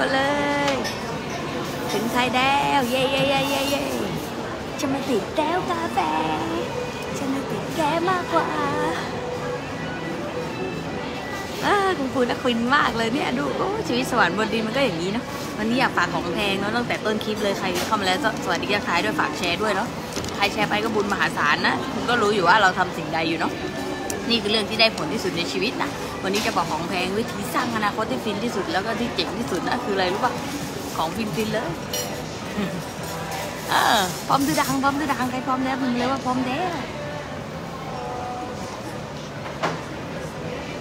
คนเลย ถึงไทยแล้วเย่เย่เย่เย่เย่ฉันม่ติดแก้วกาแฟฉันม่ติดแกมากกว่าคุณครูนักควินมากเลยเนี่ยดูชีวิตสวรรค์บนดินมันก็อย่างนี้เนาะวันนี้อยากฝากของแพงเนาะตั้งแต่ต้นคลิปเลยใครเข้ามาแล้วสวัสดีทักทายด้วยฝากแชร์ด้วยเนาะใครแชร์ไปก็บุญมหาศาลนะคุณก็รู้อยู่ว่าเราทำสิ่งใดอยู่เนาะ นี่คือเรื่องที่ได้ผลที่สุดในชีวิตนะวันนี้จะบอกของแพงวิธีสร้างอนาคตที่ฟินที่สุดแล้วก็ที่เจ๋งที่สุดนะคืออะไรรู้ปะของฟินฟินเลยเออพร้อมดื้อดังพร้อมดื้อดังใครพร้อมแล้วมึงเลยว่าพร้อมแล้ว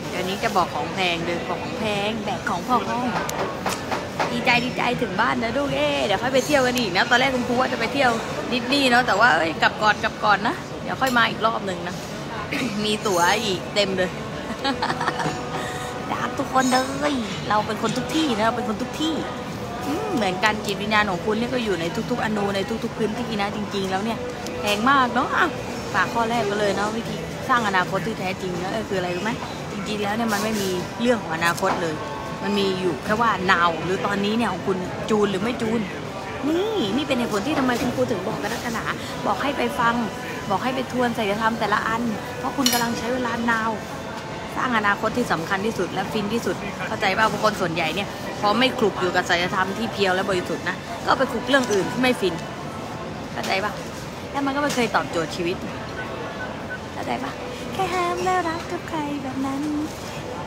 เดี๋ยวนี้จะบอกของแพงเลยบอกของแพงแบกของพ่อห้องดีใจดีใจถึงบ้านนะลูกเอ๊เดี๋ยวค่อยไปเที่ยวกันอีกนะตอนแรกคุณครูว่าจะไปเที่ยวดิสนีย์เนาะแต่ว่าเอ้ยกลับก่อนกลับก่อนนะเดี๋ยวค่อยมาอีกรอบหนึ่งนะ มีตั๋วอีกเต็มเลยรักทุกคนเลยเราเป็นคนทุกที่นะเราเป็นคนทุกที่เหมือนกันจิตวิญญาณของคุณเนี่ยก็อยู่ในทุก ๆ อนูในทุก ๆ พื้นที่นะจริง ๆ แล้วเนี่ยแพงมากเนาะฝากข้อแรกก็เลยเนาะวิธีสร้างอนาคตที่แท้จริงแล้วคืออะไรรู้ไหมจริงๆแล้วเนี่ยมันไม่มีเรื่องของอนาคตเลย มันมีอยู่แค่ว่า now หรือตอนนี้เนี่ยของคุณจูนหรือไม่จูน นี่นี่เป็นเหตุผลที่ทำไมคุณครูถึงบอกกันนักหนาบอกให้ไปฟัง บอกให้ไปทวนศัลยธรรมแต่ละอัน เพราะคุณกำลังใช้เวลา now สร้างอนาคตที่สำคัญที่สุดและฟินที่สุด เข้าใจป่ะบางคนส่วนใหญ่เนี่ยพอไม่คลุกอยู่กับศัลยธรรมที่เพียวและบริสุทธิ์นะก็ไปคลุกเรื่องอื่นที่ไม่ฟิน เข้าใจปะแล้วมันก็ไม่เคยตอบโจทย์ชีวิต เข้าใจปะแค่ห้ามแล้วรักกับใครแบบนั้น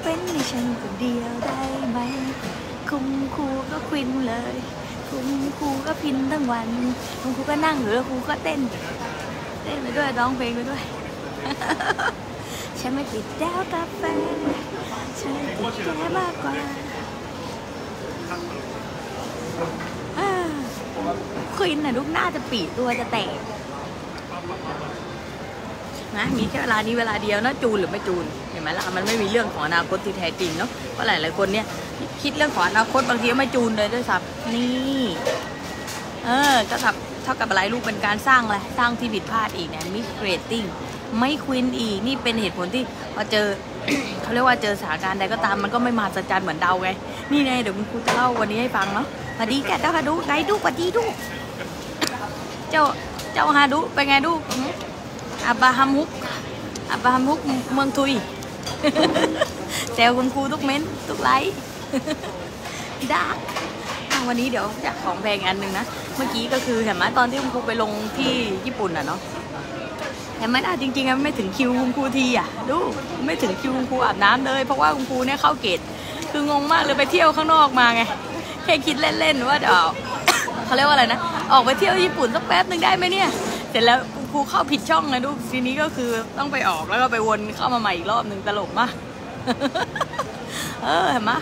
เป็นในฉันคนเดียวได้ไหมคุณครูก็ควินเลย คุณครูก็พินทั้งวัน คุณครูก็นั่งอยู่แล้วครูก็เต้น เต้นไปด้วยร้องเพลงไปด้วย ฉันไม่ติดแก้วกาแฟฉันติดแก้มากกว่าควินน่ะลูกหน้าจะปีตัวจะแตกนะมีแค่เวลานี้เวลาเดียวนะจูนหรือไม่จูนเห็นไหมล่ะมันไม่มีเรื่องของอนาคตที่แท้จริงเนาะเพราะหลายๆคนเนี่ยคิดเรื่องของอนาคตบางทีไม่จูนเลยด้วยซ้ำนี่ เออก็ทับ เท่ากับอะไรลูกเป็นการสร้างอะไรสร้างที่ผิดพลาดอีกเนี่ยมิสเกรตติ้งไม่ควินอีกนี่เป็นเหตุผลที่พอเจอเขาเรียกว่าเจอสถานการณ์ใดก็ตามมันก็ไม่มาสัจจันเหมือนเดาไงนี่ไงเดี๋ยวคุณครูจะเล่าวันนี้ให้ฟังเนาะสวัสดีแกเจ้าฮาดุไงดูกว่าดีดูเจ้าเจ้าฮาดุเป็นไงดูอับบาฮัมฮุกอับบาฮัมฮุกเมืองทุยแซวคุณครูทุกเม้นต์ทุกไลค์ดาอะวันนี้เดี๋ยวอยากของแพงอันหนึ่งนะ เมื่อกี้ก็คือเห็นไหมตอนที่คุณครูไปลงที่ญี่ปุ่นอะเนาะเห็นไหมอะจริงๆอะไม่ถึงคิวคุณครูทีอะดูไม่ถึงคิวคุณครูอาบน้ำเลย เพราะว่าคุณครูเนี่ยเข้าเกตคืองงมากเลยไปเที่ยวข้างนอกมาไงแค่คิดเล่นๆว่าเดี๋ยวเขาเรียกว่าอะไรนะออกไปเที่ยวญี่ปุ่นสักแป๊บหนึ่งได้ไหมเนี่ยเสร็จแล้วคุณครูเข้าผิดช่องไงดูทีนี้ก็คือต้องไปออกแล้วก็ไปวนเข้ามาใหม่อีกรอบหนึ่งตลกมากเออเห็นไหม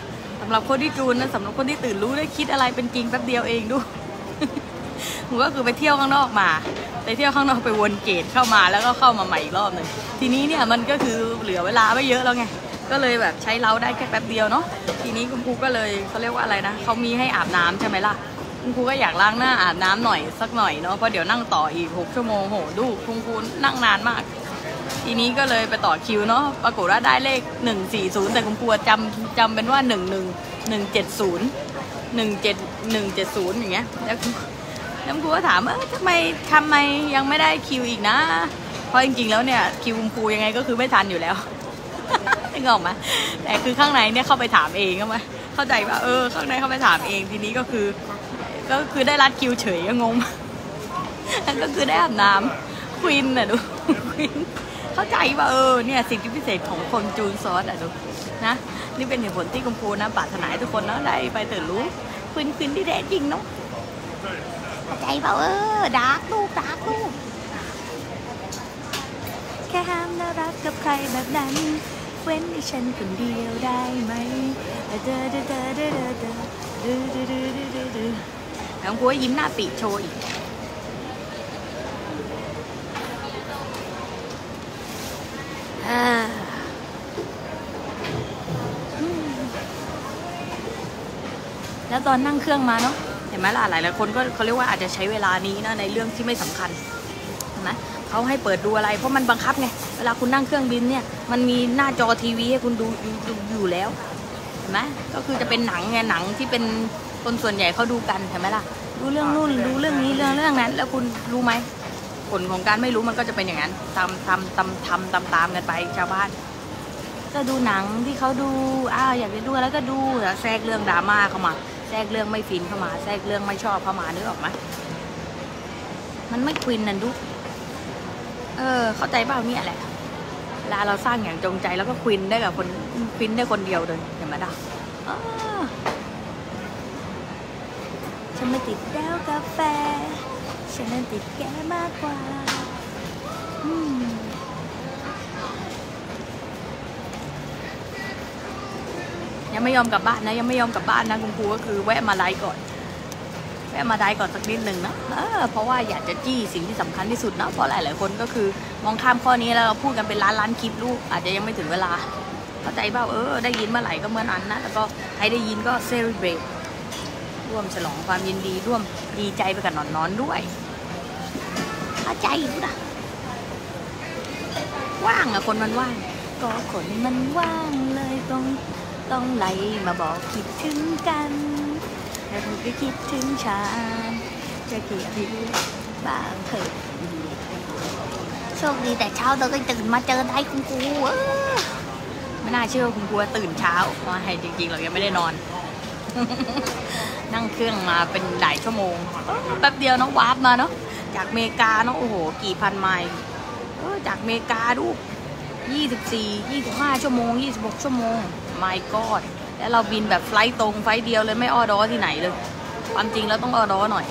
สำหรับคนที่จูนนะสำหรับคนที่ตื่นรู้ได้คิดอะไรเป็นจริงแป๊บเดียวเองดู ผมก็คือไปเที่ยวข้างนอกมา ไปเที่ยวข้างนอกไปวนเกตเข้ามาแล้วก็เข้ามาใหม่อีกรอบหนึ่งทีนี้เนี่ยมันก็คือเหลือเวลาไม่เยอะแล้วไงก็เลยแบบใช้เราได้แค่แป๊บเดียวเนาะทีนี้คุณครูก็เลยเขาเรียกว่าอะไรนะเขามีให้อาบน้ำใช่ไหมล่ะคุณครูก็อยากล้างหน้าอาบน้ำหน่อยสักหน่อยเนาะเพราะเดี๋ยวนั่งต่ออีกหกชั่วโมงโหดูคุณครูนั่งนานมาก ทีนี้ก็เลยไปต่อคิวเนาะปรากฏว่าได้เลข 140 แต่คุณครูจำจำเป็นว่า 1 1 170 17 170 อย่างเงี้ยแล้ว แล้วครูก็ถามเออทำไมทำไมยังไม่ได้คิวอีกนะ เพราะจริงๆแล้วเนี่ยคิวคุณครูยังไงก็คือไม่ทันอยู่แล้วนึกออกไหมแต่คือข้างในเนี่ยเข้าไปถามเองก็ไหมเข้าใจว่าเออ ข้างในเข้าไปถามเองทีนี้ก็คือ ก็คือได้รัดคิวเฉยก็งงแล้วก็คือได้อาบน้ำควินน่ะดูควินเข้าใจว่าเออเนี่ยสิ่งที่พิเศษของคนจูนซอสอะดูนะนี่เป็นเหตุผลที่คุณครูนะปรารถนาทุกคนเนาะได้ไปตื่นรู้ควินควินที่แท้จริงเนาะ ใจเปล่าเออดาร์กลูกดาร์กลูกแค่ห้ามน่ารักกับใครแบบนั้น เว้นให้ฉันคนเดียวได้ไหมเดอเดอเดอเดอเดอเดอเดอเดอเดอเดอเดอเดอเดอแล้วกูยิ้มหน้าปีโชว์อีกอ่าแล้วตอนนั่งเครื่องมาเนาะ เห็นไหมล่ะหลายหลายๆคนก็เขาเรียกว่าอาจจะใช้เวลานี้นะในเรื่องที่ไม่สำคัญเห็นไหมเขาให้เปิดดูอะไร เพราะมันบังคับไงเวลาคุณนั่งเครื่องบินเนี่ยมันมีหน้าจอทีวีให้คุณดูอยู่ดูอยู่แล้วเห็นไหมก็คือจะเป็นหนังไงหนังที่เป็นคนส่วนใหญ่เขาดูกันเห็นไหมล่ะดูเรื่องนู่นดูเรื่องนี้เรื่องเรื่องนั้น แล้วคุณรู้ไหมผลของการไม่รู้มันก็จะเป็นอย่างนั้นตามทำตามทำตามตามกันไปชาวบ้าน ก็ดูหนังที่เขาดูอ้าวอยากจะดูแล้วก็ดูแล้วแทรกเรื่องดราม่าเข้ามา แทรกเรื่องไม่ฟินเข้ามา แทรกเรื่องไม่ชอบเข้ามานึกออกไหมมันไม่ควินนันดูเออ เข้าใจเปล่าเนี่ยแหละเวลาเราสร้างอย่างจงใจแล้วก็ควินได้กับคนควินได้คนเดียวเลยเห็นไหมดาอ้าฉันไม่ติดแก้วกาแฟ ฉันนั้นติดแกมากกว่า อืม ยังไม่ยอมกลับบ้านนะยังไม่ยอมกลับบ้านนะคุณครูก็คือแวะมาไลฟ์ก่อน แวะมาได้ก่อนสักนิดหนึ่งนะเพราะว่าอยากจะจี้สิ่งที่สำคัญที่สุดนะเพราะหลายๆคนก็คือ มองข้ามข้อนี้แล้วเราพูดกันเป็นล้านล้านคลิปลูกอาจจะยังไม่ถึงเวลาเข้าใจเปล่าเออได้ยินเมื่อไหร่ก็เมื่อนั้นนะแล้วก็ใครได้ยินก็เซเลบรตร่วมฉลองความยินดีร่วมดีใจไปกับหนอนนอนๆด้วยเข้าใจอยู่นะว่างอะคนมันว่าง ก็คนมันว่างเลยต้อง ต้องไหลมาบอกคิดถึงกันแล้วคุณก็คิดถึงฉันจะเกลียดที่บ้างเถอะโชคดีแต่เช้าเราก็ตื่นมาเจอได้คุณครูไม่น่าเชื่อคุณครูตื่นเช้าเพราะให้จริงๆ เรายังไม่ได้นอน นั่งเครื่องมาเป็นหลายชั่วโมง แป๊บเดียวน้องวาร์ปมาเนาะจากเมกาเนาะโอ้โห กี่พันไมล์เออจากเมกาดู24 25ชั่วโมง26ชั่วโมง my god แล้วเราบินแบบ flight ตรง flight เดียวเลยไม่ออดอที่ไหนเลย ความจริงแล้วต้องออดอหน่อย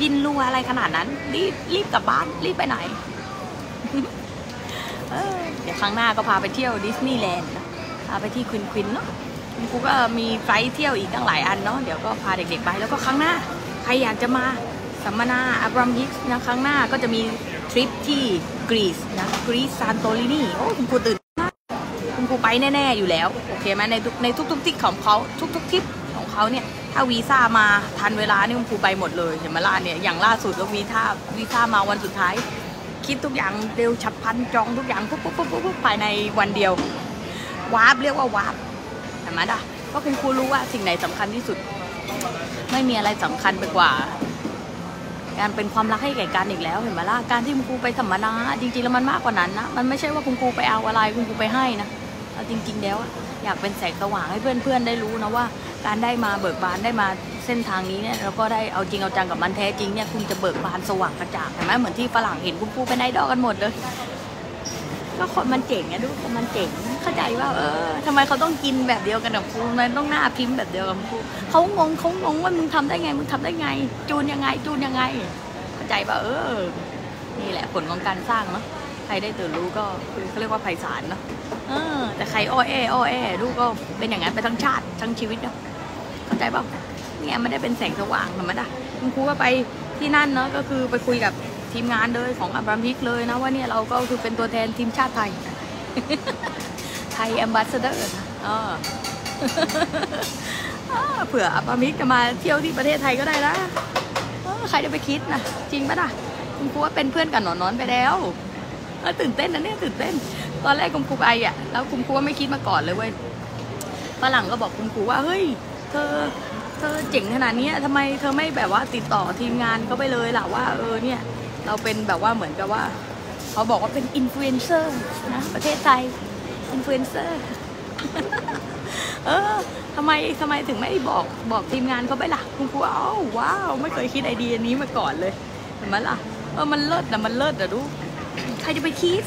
บินรัวอะไรขนาดนั้น รีบรีบกลับบ้านรีบไปไหน เดี๋ยวครั้งหน้าก็พาไปเที่ยวดิสนีย์แลนด์พาไปที่ฟินฟินเนาะครูก็มี flight เที่ยวอีกตั้งหลายอันเนาะเดี๋ยวก็พาเด็กๆไปแล้วก็ครั้งหน้า ใครอยากจะมาสัมมนา Abraham Hicks นะครั้งหน้าก็จะมีทริปที่กรีซนะกรีซซานโตรินีโอ้คุณครูตื่น ไปแน่ๆอยู่แล้วโอเคไหมในทุกในทุกๆทริปของเขาทุกๆทริปของเขาเนี่ยถ้าวีซ่ามาทันเวลานี่คุณครูไปหมดเลยเห็นไหมล่ะเนี่ยอย่างล่าสุดก็วีซ่าวีซ่ามาวันสุดท้าย คิดทุกอย่างเร็วฉับพลันจองทุกอย่างปุ๊บปุ๊บปุ๊บปุ๊บภายในวันเดียว warp เรียกว่า warp เห็นไหมล่ะก็คุณครูรู้ว่าสิ่งไหนสำคัญที่สุด ไม่มีอะไรสำคัญไปกว่า การเป็นความรักให้แก่กันอีกแล้วเห็นไหมล่ะการที่คุณครูไปสัมมนาจริงๆแล้วมันมากกว่านั้นนะมันไม่ใช่ว่าคุณครูไปเอาอะไรคุณครูไปให้นะ เอาจริง ๆ แล้วอยากเป็นแสงสว่างให้เพื่อนๆได้รู้นะว่า การได้มาเบิกบานได้มาเส้นทางนี้เนี่ยแล้วก็ได้เอาจริงเอาจังกับมันแท้จริงเนี่ยคุณจะเบิกบานสว่างกระจ่างเห็นไหมเหมือนที่ฝรั่งเห็นคุณครูเป็นดอลกันหมดเลยก็คนมันเจ๋งอะดูคนมันเจ๋งเข้าใจว่าเออทำไมเขาต้องกินแบบเดียวกันกับครูมันต้องหน้าพิมพ์แบบเดียวกับครูเขางงเขางงว่ามึงทำได้ไงมึงทำได้ไง จูนยังไง จูนยังไง เข้าใจป่ะเออ นี่แหละผลของการสร้างเนาะ รได้ตื่นรู้ก็คือเขาเรียกว่าไพศาลเนาะแต่ใครอ้อแออ้อแอดูก็เป็นอย่างนั้นไปทั้งชาติทั้งชีวิตเนาะเข้าใจป่ะเนี่ยไม่ได้เป็นแสงสว่างธรรมดาคุณครูก็ไปที่นั่นเนาะก็คือไปคุยกับทีมงานเลยของอับรามิกเลยนะว่าเนี่ยเราก็คือเป็นตัวแทนทีมชาติไทย ไทยแอมบาสเดอร์นะเอออ่าเผื่ออับรามิกจะมาเที่ยวที่ประเทศไทยก็ได้นะใครจะไปคิดนะจริงปะล่ะคุณครูว่าเป็นเพื่อนกับหนอนนอนไปแล้ว ตื่นเต้นนะเนี่ยตื่นเต้น ตอนแรกคุณครูไปอะแล้วคุณครูว่าไม่คิดมาก่อนเลยเว้ยฝรั่งก็บอกคุณครูว่าเฮ้ย เธอเธอเจ๋งขนาดนี้ยทำไมเธอไม่แบบว่าติดต่อทีมงานเขาไปเลยล่ะว่าเออเนี่ยเราเป็นแบบว่าเหมือนกับว่าเขาบอกว่าเป็นอินฟลูเอนเซอร์นะประเทศไทยอินฟลูเอนเซอร์เออทำไมทำไมถึงไม่บอกบอกทีมงานเขาไปล่ะคุณครูอ้าวว้าว ไม่เคยคิดไอเดียนี้มาก่อนเลยเห็นไหมล่ะเออมันเลิศนะมันเลิศอะดู ใครจะไปคิด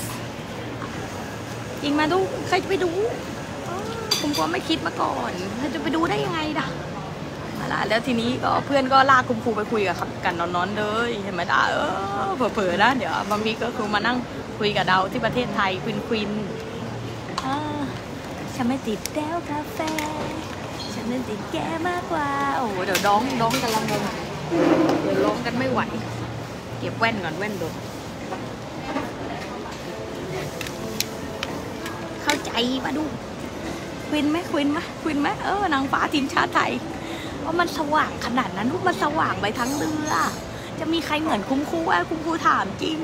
จริงมาดูใครจะไปดูเออคุณครูไม่คิดมาก่อนใครจะไปดูได้ยังไงล่ะมาละแล้วทีนี้ก็เพื่อนก็ลากคุณครูไปคุยกับกันนอนๆเลยเห็นไหมล่ะเออเผลอๆนะเดี๋ยวบางทีก็คือมานั่งคุยกับเราที่ประเทศไทยควินควินฉันไม่ติดแก้วกาแฟ ฉันนั้นติดแกมากกว่า โอ้เดี๋ยวร้องร้องกันละงงเดี๋ยวร้องกันไม่ไหว เก็บแว่นก่อนแว่นโดน เข้าใจมาดูควินไหมควินไหมควินไหมเออนางฟ้าทีมชาติไทยว่ามันสว่างขนาดนั้นลูกมันสว่างไปทั้งเรือจะมีใครเหมือนคุ้มครูอะคุ้มครูถามจริง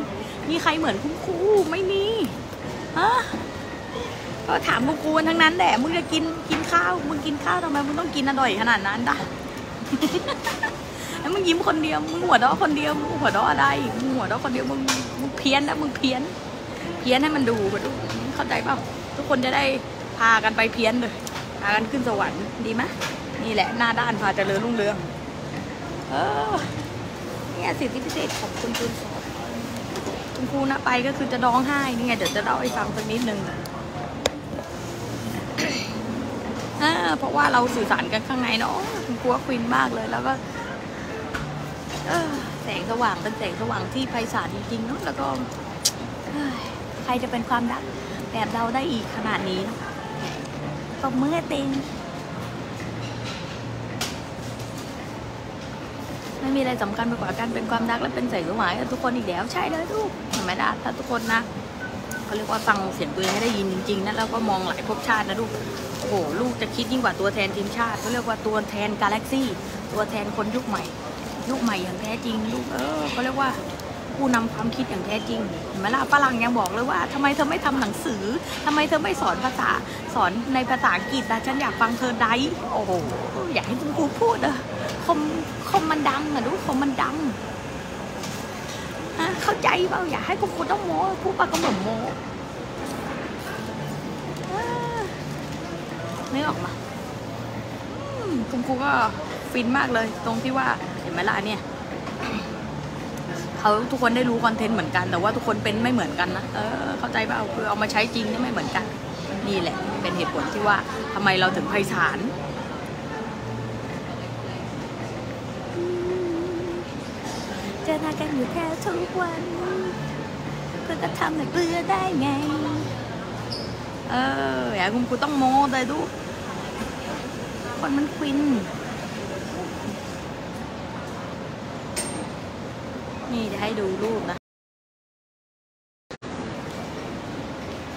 มีใครเหมือนคุ้มครูไม่มีฮะก็ถามกูกูกันทั้งนั้นแหละมึงจะกินกินข้าวมึงกินข้าวทำไมมึงต้องกินอร่อยขนาดนั้นด่ะแล้วมึงยิ้มคนเดียวมึงหัวเราะคนเดียวมึงหัวเราะอะไรมึงหัวเราะคนเดียวมึงมึงเพี้ยนนะมึงเพี้ยน เพี้ยนให้มันดูมาดูเข้าใจเปล่า ทุกคนจะได้พากันไปเพี้ยนเลยพากันขึ้นสวรรค์ดีไหมนี่แหละหน้าด้านพาเจริญรุ่งเรืองเออเนี่ยสิทธิพิเศษของคุณคุณสอนคุณครูนะไปก็คือจะร้องไห้นี่ไงเดี๋ยวจะเล่าให้ฟังสักนิดนึงอ่าเพราะว่าเราสื่อสารกันข้างในเนาะคุณครูควินมากเลยแล้วก็แสงสว่างเป็นแสงสว่างที่ไพศาลจริงๆเนาะแล้วก็ใครจะเป็นความรัก แบบเราได้อีกขนาดนี้เนาะตบมือเต็งไม่มีอะไรสำคัญไปกว่าการเป็นความรักและเป็นแสงสว่างให้กับทุกคนอีกแล้วใช่เลยลูกเห็นไหมล่ะถ้าทุกคนนะเขาเรียกว่าฟังเสียงตัวเองให้ได้ยินจริงๆนะแล้วก็มองหลายภพชาตินะลูกโอ้โหลูกจะคิดยิ่งกว่าตัวแทนทีมชาติเขาเรียกว่าตัวแทนกาแล็กซี่ตัวแทนคนยุคใหม่ ยุคใหม่อย่างแท้จริงลูกเออเขาเรียกว่า ผู้นำความคิดอย่างแท้จริงเห็นไหมล่ะฝรั่งยังบอกเลยว่าทำไมเธอไม่ทำหนังสือทำไมเธอไม่สอนภาษาสอนในภาษาอังกฤษนะฉันอยากฟังเธอได้โอ้โหอยากให้คุณครูพูดอะคมคมมันดังอะลูคมมันดังเข้าใจเปล่าอยากให้คุณครูต้องโม้พูดปากก็เหมือนโม้เนึกออกมาอืมคุณครูก็ฟินมากเลยตรงที่ว่าเห็นไหมล่ะเนี่ย เขาทุกคนได้รู้คอนเทนต์เหมือนกัน แต่ว่าทุกคนเป็นไม่เหมือนกันนะเออเข้าใจเปล่าคือเอามาใช้จริงเนี่ยไม่เหมือนกัน นี่แหละ เป็นเหตุผลที่ว่าทำไมเราถึงไพศาลเจอหน้ากันอยู่แค่ทุกวันเพื่อจะทำให้เบื่อได้ไง เอออย่าคุณครูต้องโม้เลยดู คนมันควิน นี่จะให้ดูรูปนะ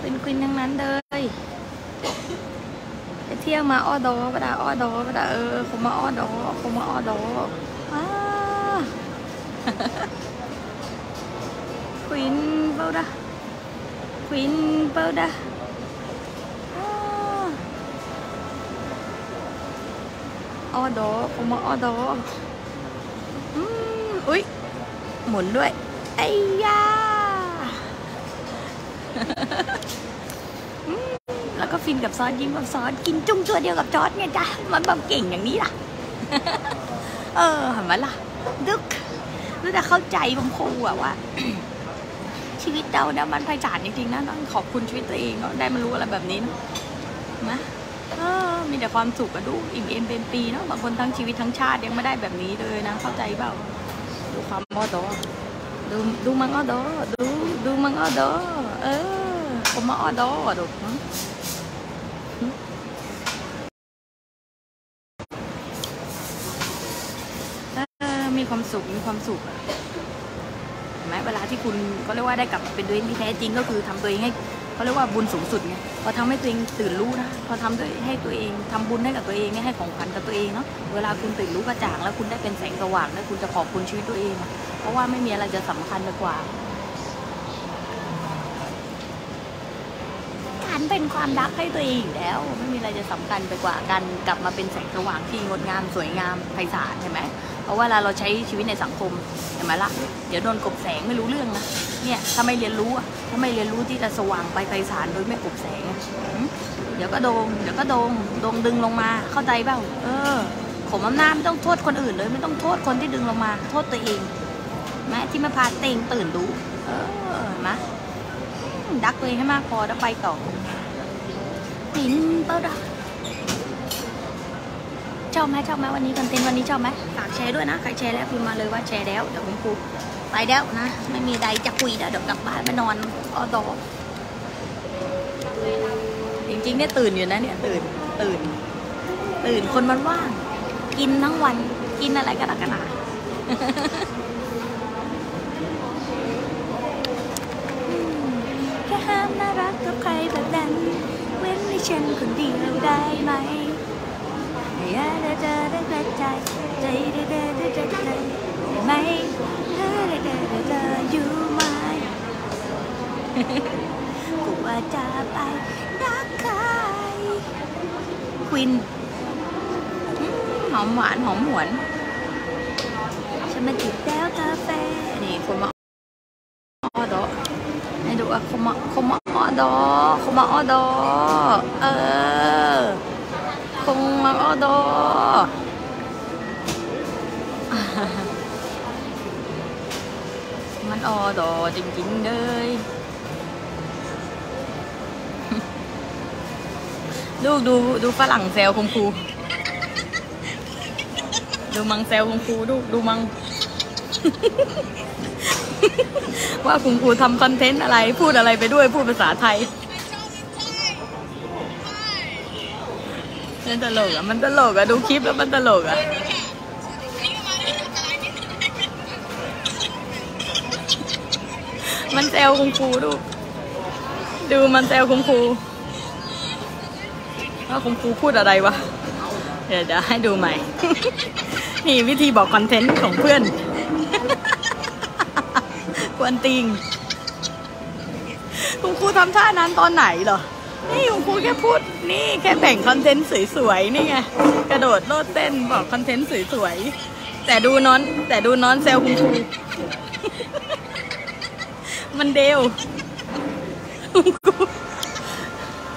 เป็นควินทั้งนั้นเลยไปเที่ยวมาอ้อดอปะดาอ้อดอปะดาเออเขามาอ้อดอเขามาอ้อดอว้าควินเปล่าดาควินเปล่าดาอ้าออดอผมมาออดออืมอุ้ย หมุนด้วย ไอ้ยาแล้วก็ฟินกับซอสยิ้มกับซอสกินจุ้งตัวเดียวกับจอร์ดไงจ๊ะมันแบบเก่งอย่างนี้ล่ะ เออเห็นไหมล่ะดึกรู้แต่เข้าใจผมครูอะว่า ชีวิตเราเนี่ยมันไพศาลจริงๆนะต้องขอบคุณชีวิตตัวเองเนอะได้มารู้อะไรแบบนี้นะนะเออมีแต่ความสุขอะดูอิ่มเอมเป็นปีเนาะบางคนทั้งชีวิตทั้งชาติยังไม่ได้แบบนี้เลยนะ เข้าใจเปล่า ดูความอ้อดอดูดูมังอ้อดอดูดูมังอ้อดอเออผมมาอ้อดอดูมีความสุขมีความสุขอะเห็นไหมเวลาที่คุณก็เรียกว่าได้กลับเป็นตัวเองที่แท้จริงก็คือทำตัวเองให้เขาเรียกว่าบุญสูงสุดไง พอทำให้ตัวเองตื่นรู้นะพอทำด้วยให้ตัวเองทำบุญให้กับตัวเองให้ของขวัญกับตัวเองเนาะเวลาคุณตื่นรู้กระจ่างแล้วคุณได้เป็นแสงสว่างแล้วคุณจะขอบคุณชีวิตตัวเอง เพราะว่าไม่มีอะไรจะสำคัญไปกว่า การเป็นความรักให้ตัวเองอยู่แล้ว ไม่มีอะไรจะสำคัญไปกว่าการกลับมาเป็นแสงสว่างที่งดงามสวยงามไพศาลใช่ไหมเพราะว่าเวลาเราใช้ชีวิตในสังคมเห็นไหมล่ะเดี๋ยวโดนกบแสงไม่รู้เรื่องนะ เนี่ยถ้าไม่เรียนรู้ถ้าไม่เรียนรู้ที่จะสว่างไปไพศาลโดยไม่กบแสงเดี๋ยวก็โดงเดี๋ยวก็โดงโดงดึงลงมาเข้าใจเปล่าเออผมอำนาจไม่ต้องโทษคนอื่นเลย ไม่ต้องโทษคนที่ดึงลงมา โทษตัวเองแม้ที่ไม่พาเต็งตื่นรู้เออเห็นไหมดักตัวเองให้มากพอแล้วไปต่อหินเป้าดอกชอบไหมชอบไหมวันนี้คอนเทนต์วันนี้ชอบไหมฝากแชร์ด้วยนะใครแชร์แล้วพิมพ์มาเลยว่าแชร์แล้วเดี๋ยวคุณครู ไปแล้วนะ ไม่มีใดจะคุยแล้วเดี๋ยวกลับบ้านไปนอนออดอจริงๆเนี่ยตื่นอยู่นะเนี่ยตื่นตื่น ตื่นคนมันว่าง กินทั้งวันกินอะไรกันนักกันหนาแค่ห้ามน่ารักกับใครแบบนั้น เว้นให้ฉันคนเดียวได้ไหมอย่าได้เจอได้กระจายใจได้ได้ได้ได้ได้ได้ ไหมได้ได้ได้ได้ได้อยู่ไหมกูว่าจะไปรักเขาควินหอมหวานหอมหวน ฉันมาจิบแก้วกาแฟ นี่คนมาออดอให้ดูอะคนมาคนมาออดอคนมาออดอเออคงมาออดอ ออดอจริงๆเลยลูกดูดูฝรั่งแซวคุณครูดูมังแซวคุณครูดูดูมัง ว่าคุณครูทำคอนเทนต์อะไรพูดอะไรไปด้วยพูดภาษาไทยมันตลกอะมันตลกอะดูคลิปแล้วมันตลกอะ มันแซวคุณครูดู ดูมันแซวคุณครูว่าคุณครูพูดอะไรวะ เดี๋ยวเดี๋ยวให้ดูใหม่ นี่วิธีบอกคอนเทนต์ของเพื่อนกวนติง คุณครูทำท่านั้นตอนไหนเหรอ นี่คุณครูแค่พูด นี่แค่แบ่งคอนเทนต์สวยๆ นี่ไง กระโดดโลดเต้นบอกคอนเทนต์สวยๆ แต่ดูน้อน แต่ดูน้อนเซลคุณครู มันเดว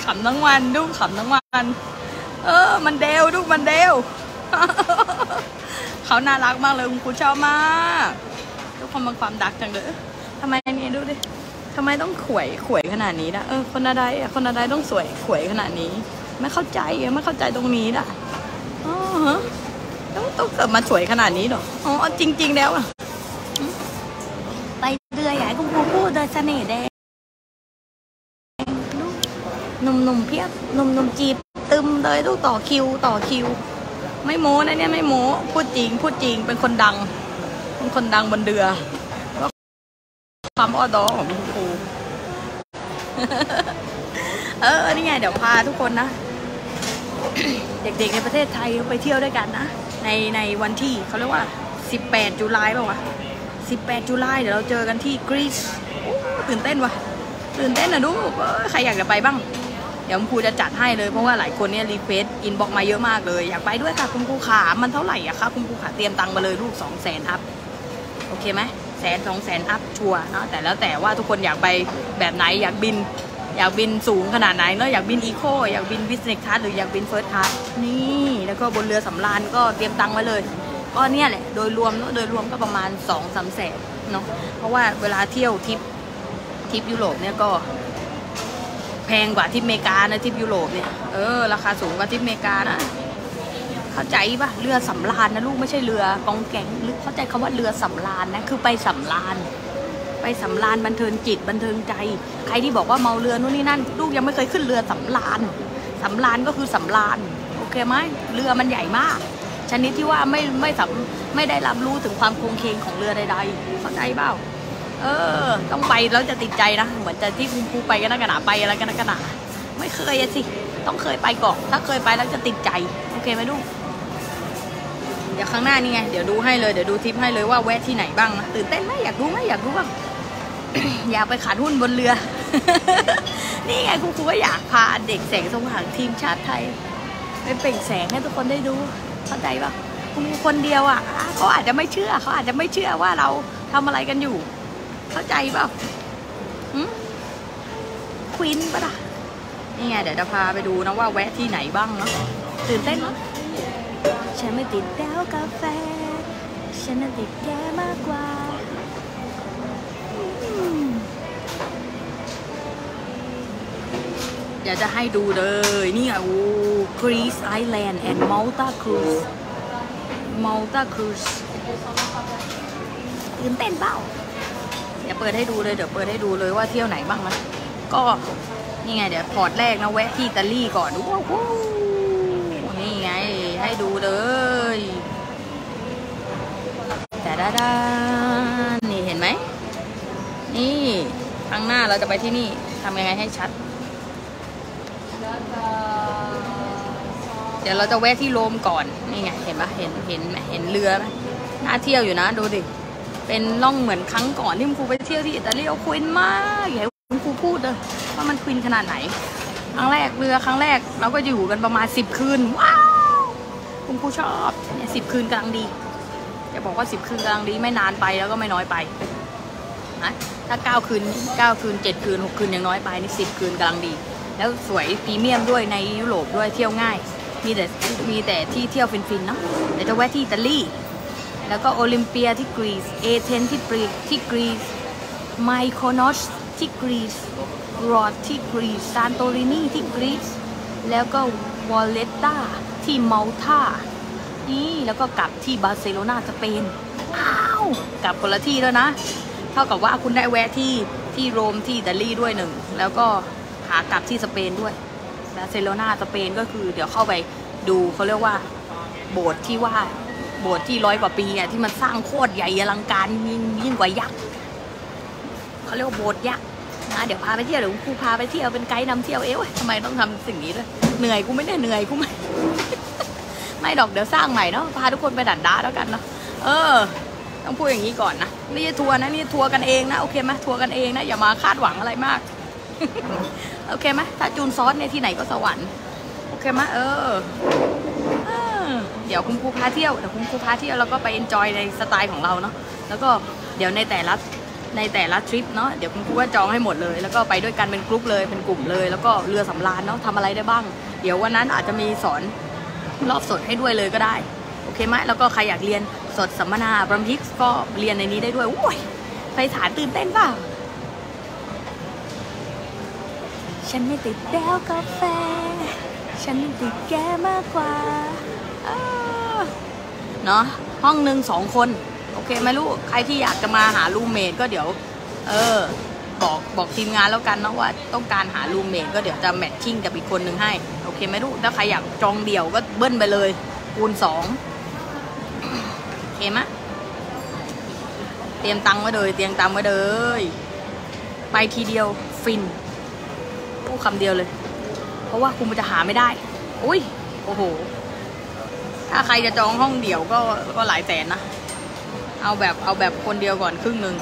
ขำทั้งวันดูขำทั้งวัน เออ มันเดวดูมันเดวเขาน่ารักมากเลยคุณครูชอบมากทุกคนมันความดักจังเลยทำไมนี่ดูดิทำไมต้องขวยขวยขนาดนี้นะเออคนอะไรคนอะไรต้องสวยขวยขนาดนี้ ไม่เข้าใจไม่เข้าใจตรงนี้น่ะอ๋อต้องต้องเกิดมาสวยขนาดนี้เหรออ๋อจริง ๆ แล้วอะ โดยเสน่ห์แดงลูกหนุ่มๆเพียบหนุ่มๆจีบตึมเลยลูกต่อคิวต่อคิว ไม่โม้นะเนี่ยไม่โม้พูดจริงพูดจริงเป็นคนดังเป็นคนดังบนเรือความอ้อดอของคุณครูเออนี่ไงเดี๋ยวพาทุกคนนะ เด็กๆในประเทศไทยไปเที่ยวด้วยกันนะ ในในวันที่เขาเรียกว่า 18 จุลายป่าวะ18 จุลายเดี๋ยวเราเจอกันที่กรีซ ตื่นเต้นวะตื่นเต้นนะดูใครอยากจะไปบ้าง เดี๋ยวคุณครูจะจัดให้เลยเพราะว่าหลายคนเนี่ย request inbox มาเยอะมากเลยอยากไปด้วยค่ะคุณครูขามันเท่าไหร่อะคะคุณครูขาเตรียมตังค์มาเลยลูก2 0 0 0 0 0 up โอเคไหมแสนสองแสน up ชัวร์เนาะแต่แล้วแต่ว่าทุกคนอยากไปแบบไหนอยากบิน อยากบินสูงขนาดไหนเนาะอยากบิน eco อยากบิน business class หรืออยากบิน first class นี่แล้วก็บนเรือสำราญก็เตรียมตังค์ไว้เลยก็เนี่ยแหละโดยรวมเนอะโดยรวมก็ประมาณ2องสามแสนเนาะเพราะว่าเวลาเที่ยวทริป ทริปยุโรปเนี่ยก็แพงกว่าทริปเมกานะทริปยุโรปเนี่ยเออราคาสูงกว่าทริปเมกานะเข้าใจปะเรือสำราญนะลูกไม่ใช่เรือกองแกงหรือเข้าใจคำว่าเรือสำราญนะคือไปสำราญไปสำราญบันเทิงจิตบันเทิงใจ ใครที่บอกว่าเมาเรือนู่นนี่นั่น ลูกยังไม่เคยขึ้นเรือสำราญสำราญก็คือสำราญโอเคไหมเรือมันใหญ่มาก ชนิดที่ว่าไม่ไม่สำไม่ได้รับรู้ถึงความคงเคงของเรือใดๆเข้าใจเปล่า เออ ต้องไปแล้วจะติดใจนะ เหมือนจะที่คุณครูไปกันนักกันหนาไปอะไรกันนักกันหนาไม่เคยอะสิ ต้องเคยไปก่อน ถ้าเคยไปแล้วจะติดใจ โอเคไหมลูกเดี๋ยวข้างหน้านี่ไง เดี๋ยวดูให้เลย เดี๋ยวดูทิปให้เลยว่าแวะที่ไหนบ้างนะตื่นเต้นไหมอยากรู้ไหมอยากรู้บ้างอยากไปขาดหุ้นบนเรือ นี่ไงครูครูก็อยากพาเด็กแสงสว่างทีมชาติไทยไปเปล่งแสงให้ทุกคนได้ดู เข้าใจปะคุณครูคนเดียวอะเขาอาจจะไม่เชื่อ เขาอาจจะไม่เชื่อว่าเราทำอะไรกันอยู่ เข้าใจเปล่าควินปะล่ะนี่ไงเดี๋ยวจะพาไปดูนะว่าแวะที่ไหนบ้างเนาะตื่นเต้นเนาะฉันไม่ติดแก้วกาแฟ ฉันน่ะติดแกมากกว่าอืมเดี๋ยวจะให้ดูเลย นี่ไงโอ้ Greece Island and Malta Cruise Malta Cruise ตื่นเต้นเปล่าเดี๋ยวเปิดให้ดูเลยเดี๋ยวเปิดให้ดูเลยว่าเที่ยวไหนบ้างนะก็นี่ไงเดี๋ยวพอร์ตแรกนะแวะที่อิตาลีก่อนว้าวนี่ไงให้ดูเลยแต่ด้าดานี่เห็นไหมนี่ข้างหน้าเราจะไปที่นี่ทำยังไงให้ชัด เดี๋ยวเราจะแวะที่โรมก่อนนี่ไงเห็นปะเห็นเห็นเห็นเรือไหมน่าเที่ยวอยู่นะดูดิ เป็นล่องเหมือนครั้งก่อนที่คุณครูไปเที่ยวที่อิตาลีเอาควินมากอย่าให้คุณครูพูดเลยว่ามันควินขนาดไหน ครั้งแรกเรือครั้งแรกเราก็อยู่กันประมาณสิบคืนว้าวคุณครูชอบเนี่ยสิบคืนกำลังดีจะบอกว่าสิบคืนกำลังดีไม่นานไปแล้วก็ไม่น้อยไปนะถ้าเก้าคืนเก้าคืนเจ็ดคืนหกคืนยังน้อยไปนี่สิบคืนกำลังดี แล้วสวยพรีเมียมด้วยในยุโรปด้วยเที่ยวง่าย มีแต่มีแต่ที่เที่ยวฟินๆเนาะเดี๋ยวจะแวะที่อิตาลี แล้วก็โอลิมเปียที่กรีซเอเธนส์ที่ปรีที่กรีซไมโคนอสที่กรีซโรดส์ที่กรีซซานโตรินีที่กรีซแล้วก็วอลเลตตาที่มัลตานี่แล้วก็กลับที่บาร์เซโลนาสเปนอ้าวกลับคนละที่แล้วนะ เท่ากับว่าคุณได้แวะที่ที่โรมที่อิตาลีด้วยหนึ่ง แล้วก็หากลับที่สเปนด้วยบาร์เซโลนาสเปนก็คือเดี๋ยวเข้าไปดูเขาเรียกว่าโบสถ์ที่ว่า โบสถ์ที่ร้อยกว่าปีอะที่มันสร้างโคตรใหญ่อลังการยิ่งยิ่งกว่ายักษ์เขาเรียกว่าโบสถ์ยักษ์นะเดี๋ยวพาไปเที่ยวเดี๋ยวครูพาไปเที่ยวเป็นไกด์นำเที่ยวเอ๊ะเว้ยทำไมต้องทำสิ่งนี้ด้วยเหนื่อยกูไม่ได้เหนื่อยกูไม่ไม่ดอกเดี๋ยวสร้างใหม่เนาะพาทุกคนไปดัดด้าแล้วกันเนาะเออ ต้องพูดอย่างนี้ก่อนนะนี่ทัวร์นะนี่ทัวร์กันเองนะโอเคไหมทัวร์กันเองนะอย่ามาคาดหวังอะไรมากโอเคไหมถ้าจูนซอสเนี่ยที่ไหนก็สวรรค์โอเคไหมเออ เดี๋ยวคุณครูพาเที่ยวเดี๋ยวคุณครูพาเที่ยวแล้วก็ไป enjoy ในสไตล์ของเราเนาะแล้วก็เดี๋ยวในแต่ละในแต่ละทริปเนาะเดี๋ยวคุณครูว่าจองให้หมดเลย แล้วก็ไปด้วยกันเป็นกลุ่มเลยเป็นกลุ่มเลย แล้วก็เรือสำราญเนาะทำอะไรได้บ้าง เดี๋ยววันนั้นอาจจะมีสอนรอบสดให้ด้วยเลยก็ได้โอเคไหมแล้วก็ใครอยากเรียนสดสัมมนาบรัมพิกก็เรียนในนี้ได้ด้วยโอ้ยไปฐานตื่นเต้นเปล่าฉันไม่ติดแล้วกาแฟ ฉันติดแกมากกว่า เนาะห้องหนึ่งสองคน โอเคไหมลูกใครที่อยากจะมาหารูเมทก็เดี๋ยว เออ บอกบอกทีมงานแล้วกันเนาะว่าต้องการหารูเมทก็เดี๋ยวจะแมทชิ่งกับอีกคนหนึ่งให้ โอเคไหมลูกถ้าใครอยากจองเดี่ยวก็เบิ้ลไปเลย คูณสองโอเคไหมเตรียมตังค์ไว้เลยเตรียมตังค์ไว้เลยไปทีเดียวฟินพูดคำเดียวเลย เพราะว่าคุณมันจะหาไม่ได้ อุ้ย โอ้โห ถ้าใครจะจองห้องเดี่ยวก็ก็หลายแสนนะ เอาแบบเอาแบบคนเดียวก่อนครึ่งหนึ่ง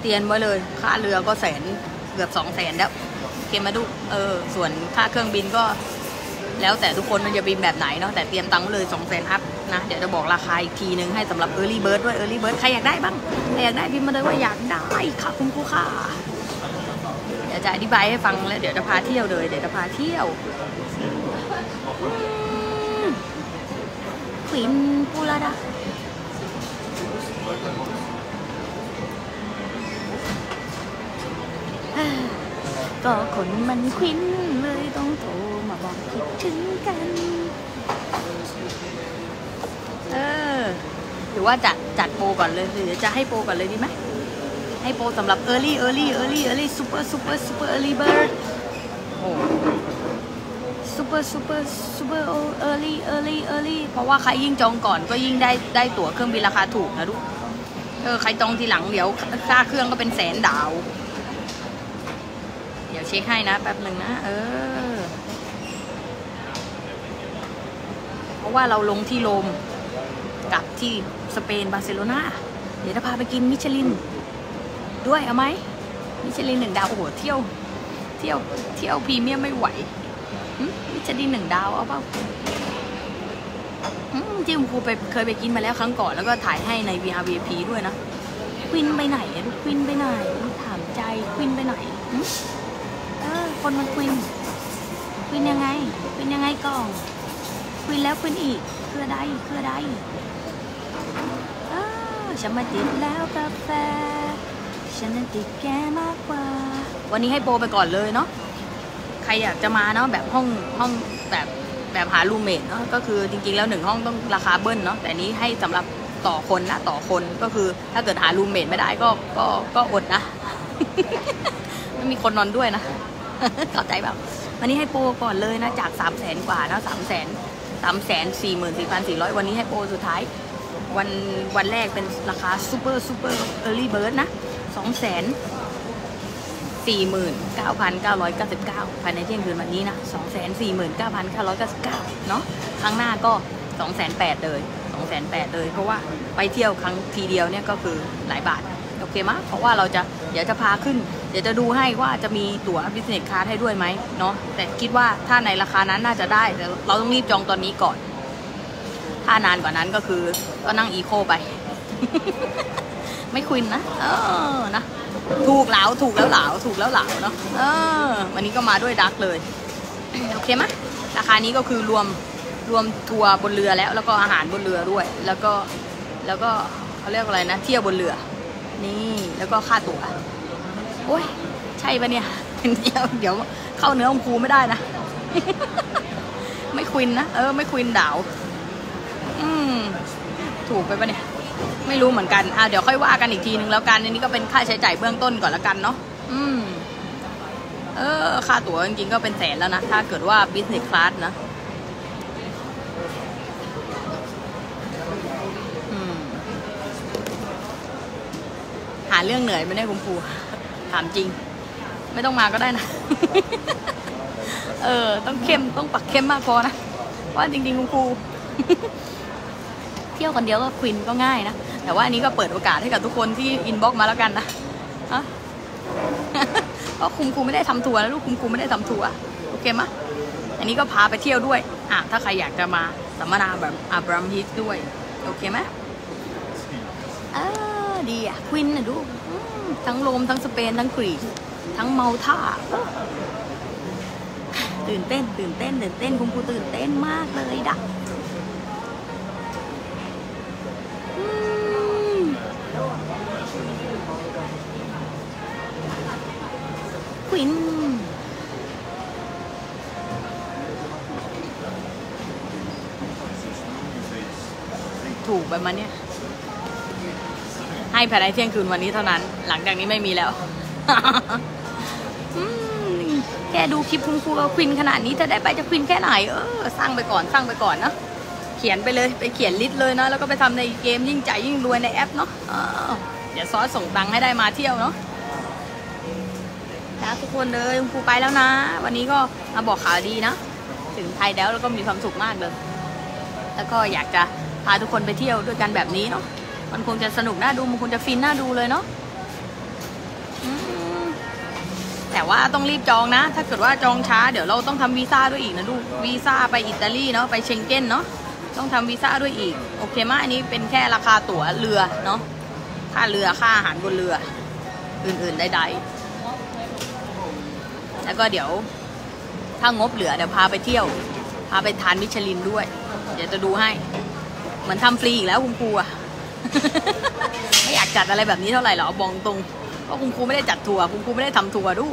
เตียนไว้เลย ค่าเรือก็แสนเกือบสองแสนแล้วเคมาดู เออ ส่วนค่าเครื่องบินก็ แล้วแต่ทุกคนมันจะบินแบบไหนเนาะ แต่เตรียมตังค์เลยสองแสนอัพนะ เดี๋ยวจะบอกราคาอีกทีนึงให้สำหรับ Early Bird ด้วย Early Bird ใครอยากได้บ้าง ใครอยากได้พิมพ์มาเลยว่าอยากได้ค่ะคุณครูค่ะเดี๋ยวจะอธิบายให้ฟังแล้วเดี๋ยวจะพาเที่ยวเลย เดี๋ยวจะพาเที่ยว ควินปูลาดาก็คนมันควินเลยต้องโทรมาบอกคิดถึงกันเออหรือว่าจัดจัดโปรก่อนเลยหรือจะให้โปรก่อนเลยดีไหมให้โปรสำหรับ early early early early super super super early bird โอ้ super super super early early early เพราะว่าใครยิ่งจองก่อนก็ยิ่งได้ได้ตั๋วเครื่องบินราคาถูกนะลูกเออใครจองทีหลังเดี๋ยวค่าเครื่องก็เป็นแสนดาว เดี๋ยวเช็คให้นะแป๊บหนึ่งนะ เออ เพราะว่าเราลงที่โรมกับที่สเปนบาร์เซโลนาเดี๋ยวจะพาไปกินมิชลิน ด้วยเอาไหมมิชลินหนึ่งดาวโอ้โหเที่ยว เที่ยวเที่ยวพรีเมียมไม่ไหว ชลินหนึ่งดาวเอาเปล่าอืมที่คุณครูไปเคยไปกินมาแล้วครั้งก่อนแล้วก็ถ่ายให้ใน VRVP ด้วยนะควินไปไหนอะลูกควินไปไหนถามใจควินไปไหนเออคนมันควินควินยังไงควินยังไงก่อนควินแล้วควินอีกเพื่อใดเพื่อใดอ้าวฉันมาติดแล้วกาแฟฉันนั้นติดแกมากกว่า วันนี้ให้โปรไปก่อนเลยเนาะ รอยากจะมาเนาะแบบห้องห้องแบบแบบหารูเมทเนาะก็คือจริงๆ แล้วหนึ่งห้องต้องราคาเบิ้ลเนาะแต่นี้ให้สำหรับต่อคนนะต่อคนก็คือถ้าเกิดหารูเมทไม่ได้ก็ก็ก็อดนะไม่มีคนนอนด้วยนะเข้าใจแบบวันนี้ให้โปรก่อนเลยนะจากสามแสนกว่านะสามแสนสามแสนสี่หมื่นสี่พันสี่ร้อยวันนี้ให้โปรสุดท้ายวันวันแรกเป็นราคา super super early bird นะสองแสน สี่หมื่นเก้าพันเก้าร้อยเก้าสิบเก้าภายในเที่ยงคืนวันนี้นะสองแสนสี่หมื่นเก้าพันเก้าร้อยเก้าสิบเก้าเนาะครั้งหน้าก็สองแสนแปดเลยสองแสนแปดเลย เพราะว่าไปเที่ยวครั้งทีเดียวเนี่ยก็คือหลายบาท โอเคมะเพราะว่าเราจะเดี๋ยวจะพาขึ้น เดี๋ยวจะดูให้ว่าจะมีตั๋ว business class ให้ด้วยไหมเนาะแต่คิดว่าถ้าในราคานั้นน่าจะได้แต่เราต้องรีบจองตอนนี้ก่อน ถ้านานกว่านั้นก็คือก็นั่งอีโคไป ไม่ควินนะ เออนะ ถูกเหลาถูกแล้วเหลาถูกแล้วเหลาเนาะเออวันนี้ก็มาด้วยดักเลย โอเคไหมราคานี้ก็คือรวมรวมทัวร์บนเรือแล้ว แล้วก็อาหารบนเรือด้วย แล้วก็แล้วก็เขาเรียกอะไรนะ เที่ยวบนเรือ นี่แล้วก็ค่าตั๋วโอ้ยใช่ปะเนี่ยเดี๋ยวเดี๋ยวเข้าเนื้อของครูไม่ได้นะ ไม่ควินนะ เออ ไม่ควินดาว อืม ถูกไปปะเนี่ย ไม่รู้เหมือนกัน อะเดี๋ยวค่อยว่ากันอีกทีนึงแล้วกันอันนี้ก็เป็นค่าใช้จ่ายเบื้องต้นก่อนแล้วกันเนาะ อืม เออ ค่าตั๋วจริงๆก็เป็นแสนแล้วนะ ถ้าเกิดว่า business class นะอืมหาเรื่องเหนื่อยไม่ได้คุณครูถามจริง ไม่ต้องมาก็ได้นะ เออ ต้องเข้มต้องปักเข้มมากพอนะเพราะว่าจริงๆคุณครู เที่ยวคนเดียวก็ฟินก็ง่ายนะ แต่ว่าอันนี้ก็เปิดโอกาสให้กับทุกคนที่ inbox มาแล้วกันนะฮะเพราะคุณครูไม่ได้ทำทัวร์แล้วลูกคุณครูไม่ได้ทำทัวร์โอเคมะอันนี้ก็พาไปเที่ยวด้วยอะถ้าใครอยากจะมาสัมมนาแบบอับรัมฮิตด้วย โอเคไหมเออดีอะควินนะดูทั้งโรมทั้งสเปนทั้งกรีซทั้งเมาท่าตื่นเต้น ตื่นเต้น ตื่นเต้นคุณครูตื่นเต้นมากเลยดัก กแบบมาเนี่ย ให้ภายในเที่ยงคืนวันนี้เท่านั้น หลังจากนี้ไม่มีแล้วแค่ดูคลิปคุณครูกับควินขนาดนี้จะได้ไปจะควินแค่ไหน เออ สร้างไปก่อนสร้างไปก่อนเนาะ เขียนไปเลยไปเขียน list เลยนะ แล้วก็ไปทำในเกมยิ่งจ่ายยิ่งรวยในแอปเนาะเดี๋ยวซอสส่งตังค์ให้ได้มาเที่ยวเนาะนะทุกคนเลยคุณครูไปแล้วนะ วันนี้ก็มาบอกข่าวดีนะ ถึงไทยแล้วแล้วก็มีความสุขมากเลย แล้วก็อยากจะาทุกคนไปเที่ยวด้วยกันแบบนี้เนาะมันคงจะสนุกน่าดูมันคงจะฟินน่าดูเลยเนาะแต่ว่าต้องรีบจองนะ ถ้าเกิดว่าจองช้าเดี๋ยวเราต้องทำวีซ่าด้วยอีกนะลูกวีซ่าไปอิตาลีเนาะไปเชงเก้นเนาะต้องทำวีซ่าด้วยอีก โอเคมะอันนี้เป็นแค่ราคาตั๋วเรือเนาะค่าเรือค่าอาหารบนเรือ อื่นๆใดๆแล้วก็เดี๋ยวถ้างบเหลือเดี๋ยวพาไปเที่ยว พาไปทานมิชลินด้วย เดี๋ยวจะดูให้ เหมือนทำฟรีอีกแล้วคุณครูอะไม่อยากจัดอะไรแบบนี้เท่าไหร่หรอบอกตรงเพราะคุณครูไม่ได้จัดทัวร์คุณครูไม่ได้ทำทัวร์ดู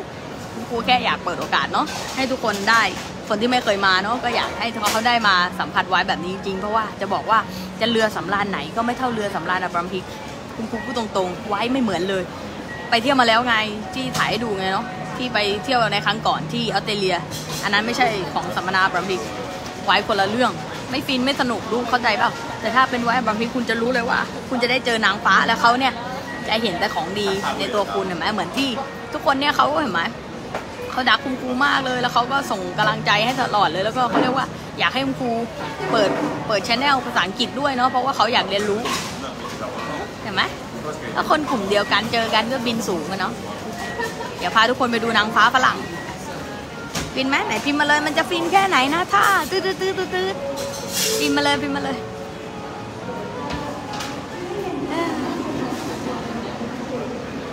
คุณครูแค่อยากเปิดโอกาสเนาะให้ทุกคนได้คนที่ไม่เคยมาเนาะก็อยากให้เขาได้มาสัมผัสไว้แบบนี้จริงเพราะว่าจะบอกว่าจะเรือสำราญไหนก็ไม่เท่าเรือสำราญอับรมพิกคุณครูพูดตรงๆ ไว้ไม่เหมือนเลย ไปเที่ยวมาแล้วไงที่ถ่ายให้ดูไงเนาะที่ไปเที่ยวในครั้งก่อนที่ออสเตรเลีย อันนั้นไม่ใช่ของสัมมนาอับรมพิกไว้คนละเรื่อง ไม่ฟินไม่สนุกดูเข้าใจเปล่าแต่ถ้าเป็นไว้บรัมพิกคุณจะรู้เลยว่า คุณจะได้เจอนางฟ้าแล้วเขาเนี่ยจะเห็นแต่ของดีในตัวคุณเห็นไหมเหมือนที่ ทุกคนเนี่ยเขาเห็นไหมเขาดักคุณครูมากเลยแล้วเขาก็ส่งกำลังใจให้ตลอดเลยแล้วก็เขาเรียกว่าอยากให้คุณครูเปิดเปิดชแนลภาษาอังกฤษด้วยเนาะเพราะว่าเขาอยากเรียนรู้เห็นไหมถ้าคนกลุ่มเดียวกันเจอกันก็บินสูงกันเนาะเดี๋ยวพาทุกคนไปดูนางฟ้าฝรั่งฟินไหมไหนพิมพ์มาเลยมันจะฟินแค่ไหนนะท่าตื้อตื้อตื้อตื้อ ตื้อพิมพ์มาเลยพิมพ์มาเลย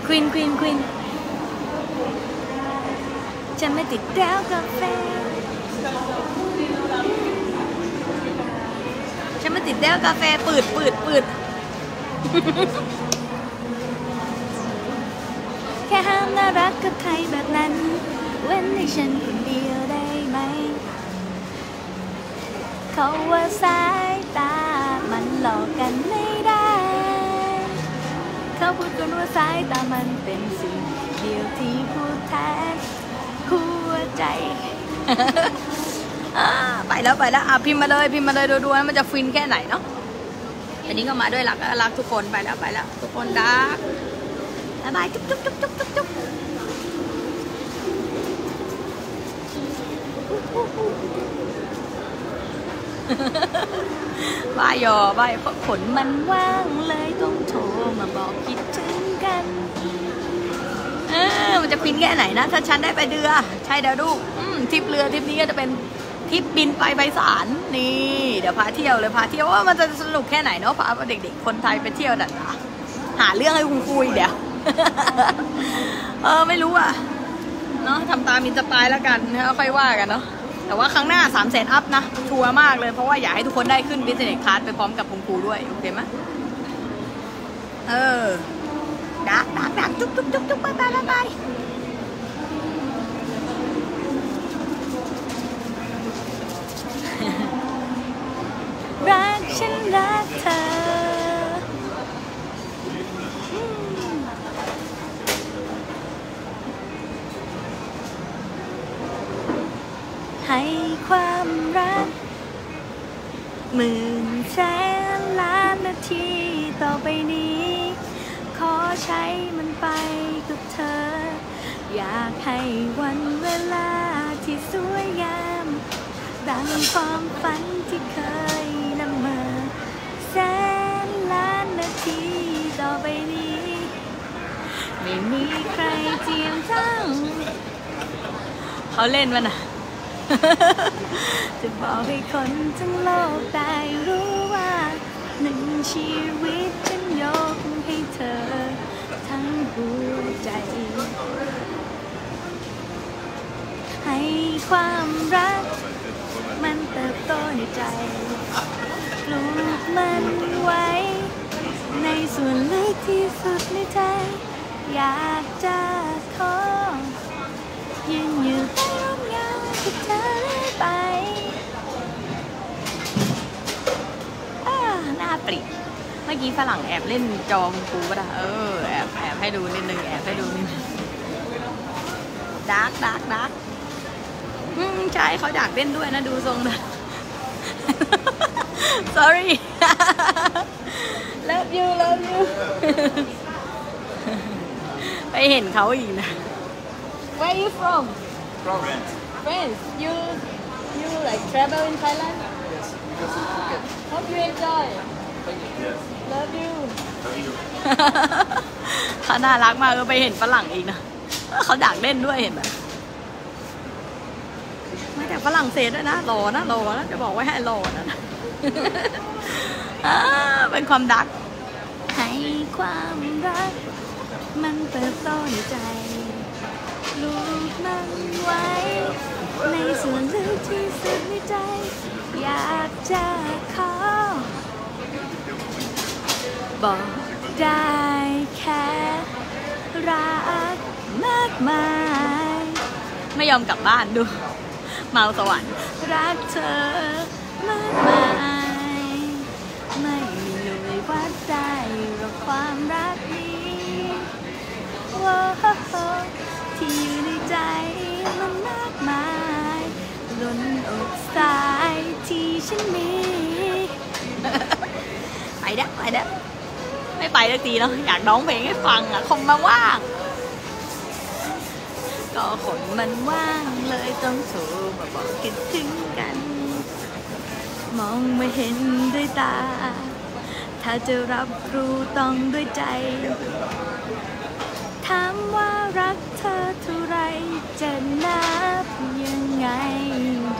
ควีนควีนควีนฉันไม่ติดแก้วกาแฟฉันไม่ติดแก้วกาแฟปืดปืดปืดแค่ห้ามน่ารักกับใครแบบนั้น เว้นให้ฉันคนเดียวได้ เขาว่าสายตา มันหลอกกันไม่ได้ เขาพูดกันว่าสายตามันเป็นสิ่งเดียวที่พูดแทนหัวใจไปแล้วไปแล้วอะพิมพ์มาเลยพิมพ์มาเลยดูๆนะมันจะฟินแค่ไหนเนาะอันนี้ก็มาด้วยรักรักทุกคนไปแล้วไปแล้วทุกคนรักบายบายจุ๊บจุ๊บจุ๊บจุ๊บจุ๊บจุ๊บ ว่ายอว่ายเพราะขนมันว่างเลยต้องโทรมาบอกคิดถึงกันเออมันจะฟินแค่ไหนนะ ถ้าฉันได้ไปเรือ ใช่เดี๋ยวดูทริปเรือทริปนี้ก็จะเป็นทริปบินไปไปสารนี่ เดี๋ยวพาเที่ยวเลยพาเที่ยวว่ามันจะสนุกแค่ไหนเนาะพาเด็กๆคนไทยไปเที่ยวดันนะหาเรื่องให้คุณคุยเดี๋ยวเออไม่รู้อะเนาะทำตาม inspire แล้วกันแล้วค่อยว่ากันเนาะ แต่ว่าครั้งหน้า3 แสน up นะชัวร์มากเลยเพราะว่าอยากให้ทุกคนได้ขึ้น business class ไปพร้อมกับคุณครูด้วย โอเคไหมเออดักดักดักจุ๊บจุ๊บจุ๊บจุ๊บไปไปไปไปรักฉันรักเธอม ให้ความรักหมื่นแสนล้านนาทีต่อไปนี้ ขอใช้มันไปกับเธอ อยากให้วันเวลาที่สวยงาม ดังความฝันที่เคยนำมาแสนล้านนาทีต่อไปนี้ ไม่มีใครเจียมเท่าเขาเล่นมันอะ จะบอกให้คนทั้งโลกได้รู้ว่าหนึ่งชีวิตฉันยกให้เธอ ทั้งหัวใจ ให้ความรัก มันเติบโตในใจปลูกมันไว้ ในส่วนลึกที่สุดในใจ อยากจะขอยืนอยู่ใต้ร่มเงา ที่เธอไปอ่าหน้าปริเมื่อกี้ฝรั่งแอบเล่นจองกูก็ได้เออแอบแอบให้ดูนิดนึงแอบให้ดูนิดนึงดาร์กดาร์กดาร์กอืมใช่เขาอยากเล่นด้วยนะดูทรงนะ sorry love you love you ไปเห็นเขาอีกนะ Where you from France. France you you like travel in Thailand Yes, we go to Phuket. Hope you enjoy Yes. Love you How are you? เขาน่ารักมากก็ไปเห็นฝรั่งอีกนะเขาอยากเล่นด้วยเห็นไหมมาจากฝรั่งเศสด้วยนะหล่อนะหล่อนะจะบอกไว้ให้หล่อนะอ่าเป็นความดักให้ความรัก มันเติบโตในใจ ลูกมันไว้ ในส่วนลึกที่สุดในใจ อยากจะขอ บอกได้แค่รักมากมาย ไม่ยอมกลับบ้านดู เมาสวรรค์รักเธอมากมาย ไม่มีหน่วยวัดได้หรอกความรักนี้ว้าว ที่อยู่ในใจมันมากมายล้นอกสายที่ฉันมีไปเด้อไปเด้อไม่ไปสักทีเนาะอยากร้องเพลงให้ฟังอะคงมาว่าง ก็คนมันว่างเลยต้องโทรมาบอกคิดถึงกัน มองไม่เห็นด้วยตา ถ้าจะรับรู้ต้องด้วยใจามว่ารักเธอเท่าไรจะนับยังไง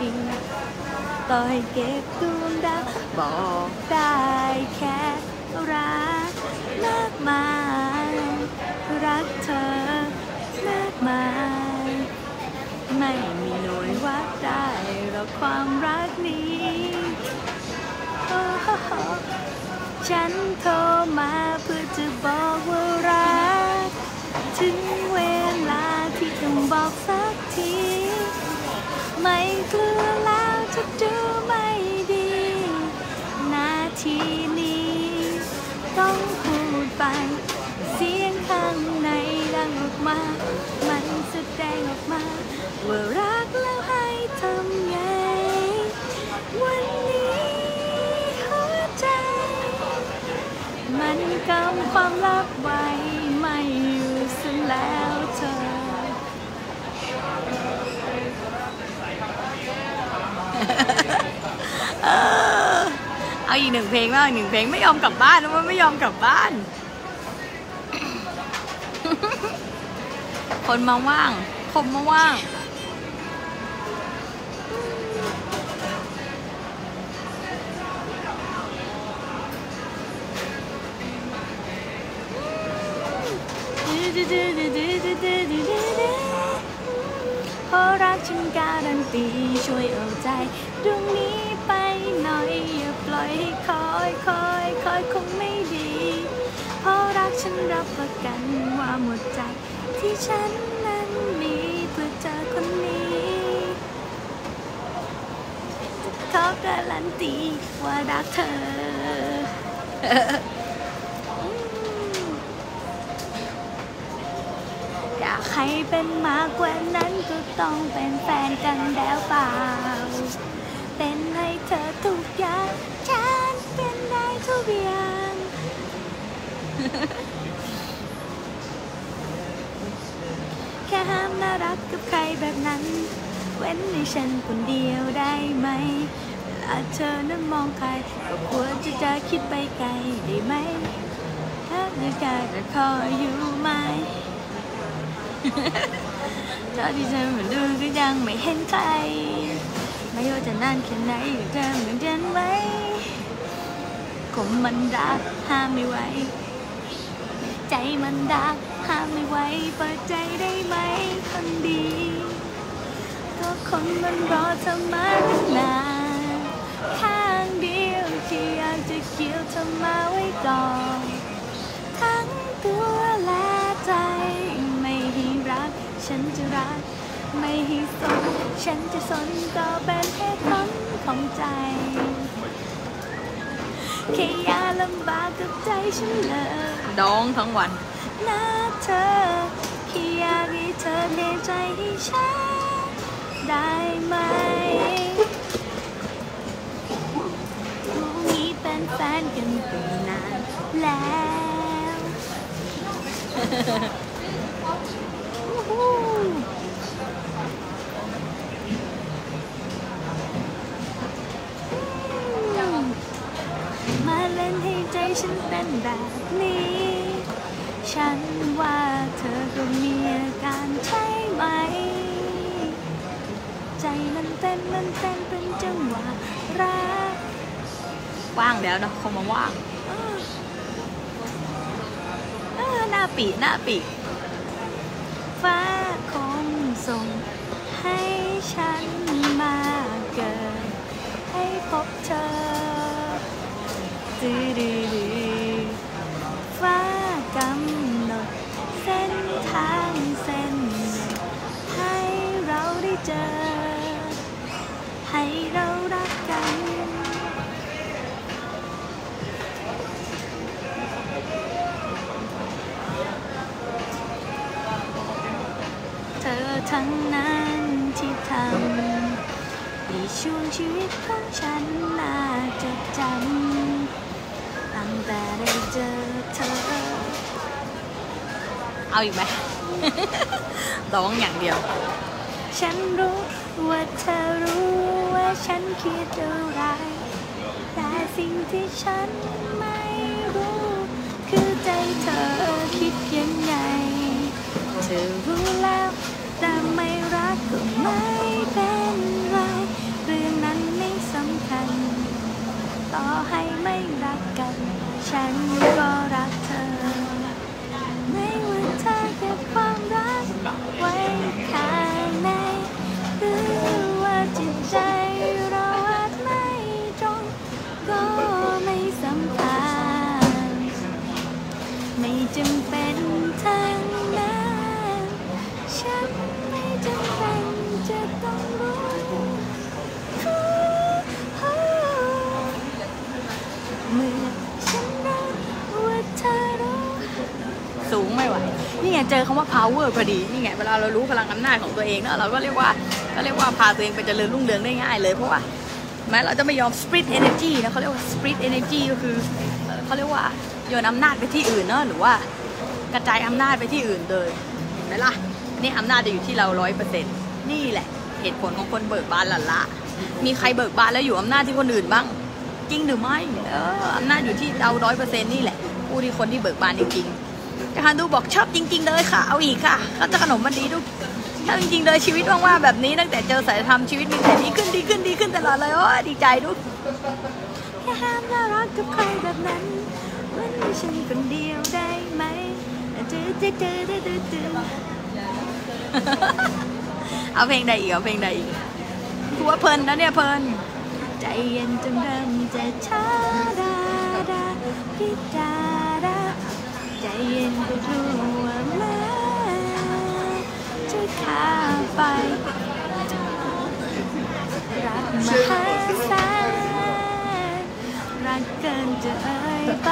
ดี ต่อให้เก็บดวงดาวบอกได้แค่รักมากมาย รักเธอมากมาย ไม่มีหน่วยวัดได้หรอกความรักนี้โอ้โหฉันโทรมา ว่ารักแล้วให้ทำไง วันนี้หัวใจ มันกำความลับไว้ไม่อยู่เสียแล้วเธอ เอาอีกหนึ่งเพลงบ้างอีกหนึ่งเพลงไม่ยอมกลับบ้านนะมันไม่ยอมกลับบ้าน คนมาว่างคนมาว่าง เพราะรักฉันการันตีช่วยเอาใจดวงนี้ไปหน่อยอย่าปล่อยให้คอยคอยคอยคงไม่ดีเพราะรักฉันรับประกันว่าหมดใจที่ฉันนั้นมีเพื่อเจอคนนี้ขอการันตีว่ารักเธอ ให้เป็นมากกว่านั้นก็ต้องเป็นแฟนกันแล้วเปล่า เป็นให้เธอทุกอย่างฉันเป็นได้ทุกอย่างแค่ห้ามน่ารักกับใครแบบนั้น เว้นให้ฉันคนเดียวได้ไหมเวลาเธอนั้นมองใครก็ควรจะจะคิดไปไกลได้ไหมถ้าจะการจะคอยอยู่ไหม เท่าที่ฉันเหมาดูก็ยังไม่เห็นใคร ไม่ว่าจะนานแค่ไหนก็เธอเหมือนเดินไว้คมมันรักห้ามไม่ไหว ใจมันรักห้ามไม่ไหวเปิดใจได้ไหมคนดีก็คนมันรอเธอมาตั้งนานข้างเดียวที่อยากจะเกี่ยวเธอมาไว้ก่อน ทั้งตัวและ ฉันจะสนก็เป็นเหตุผลของใจแค่ยาลำบากกับใจฉันเลยดองทั้งวันนะเธอแค่อยากให้เธอเทใจให้ฉันได้ไหมรู้นี้เป็นแฟนกันเป็นนานแล้ว วู้ฮู้มา เล่นให้ใจฉันเป็นแบบนี้ ฉันว่าเธอก็มีอาการใช่ไหม ใจมันเต้นมันเต้นเป็นจังหวะรักว่างแล้วนะคงมาว่างหน้าปีหน้าปีฟ้าคงส่งให้ฉันมาเกิด ให้พบเธอ ดืดืดืฟ้ากำหนดเส้นทางเส้นหนึ่งให้เราได้เจอ ให้เรารักกันเธอทั้งนั้นที่ทำในช่วงชีวิตของฉันน่าจะจำ แต่ได้เจอเธอ เอาอีกไหม ร้องอย่างเดียว ฉันรู้ว่าเธอรู้ว่าฉันคิดอะไร แต่สิ่งที่ฉันไม่รู้ คือใจเธอคิดยังไง เธอรู้แล้วแต่ไม่รักก็ไม่เป็นไร เรื่องนั้นไม่สำคัญ ต่อให้ไม่รักกัน ฉันก็รักเธอ ไม่ว่าเธอเก็บความรักไว้ข้างในหรือว่าจิตใจเราอาจไม่ตรงก็ไม่สำคัญไม่จำเป็น ไม่ไหว นี่ไงเจอคำว่า power พอดี นี่ไงเวลาเรารู้พลังอำนาจของตัวเองเนอะเราก็เรียกว่าก็เรียกว่าพาตัวเองไปเจริญรุ่งเรืองได้ง่ายเลยเพราะว่าแม้เราจะไม่ยอม split energy นะเขาเรียกว่า split energy ก็คือเขาเรียกว่าโยนอำนาจไปที่อื่นเนอะหรือว่ากระจายอำนาจไปที่อื่นเลยเห็นไหมล่ะนี่อำนาจจะอยู่ที่เราร้อยเปอร์เซ็นต์นี่แหละเหตุผลของคนเบิกบานหล่ะละ มีใครเบิกบานแล้วอยู่อำนาจที่คนอื่นบ้างจจริงหรือไม่เอออำนาจอยู่ที่เราร้อยเปอร์เซ็นต์นี่แหละผู้ที่คนที่เบิกบานจริงๆ จาฮันดูบอกชอบจริง ๆ เลยค่ะ เอาอีกค่ะก็จะขนมมันดีดูชอบจริง ๆ เลยชีวิตว่างๆแบบนี้ตั้งแต่เจอสายธรรมชีวิตมีแต่ดีขึ้นดีขึ้นดีขึ้นตลอดเลยโอ้ดีใจดูแค่ห้ามน่ารักกับใครแบบนั้นมันไม่ใช่คนเดียวได้ไหมดื้อดื้อดื้อดื้อดื้อเอาเพลงใดอีกเอาเพลงใดอีกกูว่าเพลินนะเนี่ยเพลินใจเย็นจนเริ่มจะช้าดาดาพิดาดา ใจเย็นก็รู้ว่าแม้จะข้าไป รักมหาศาลรักเกินจะเอ่ยไป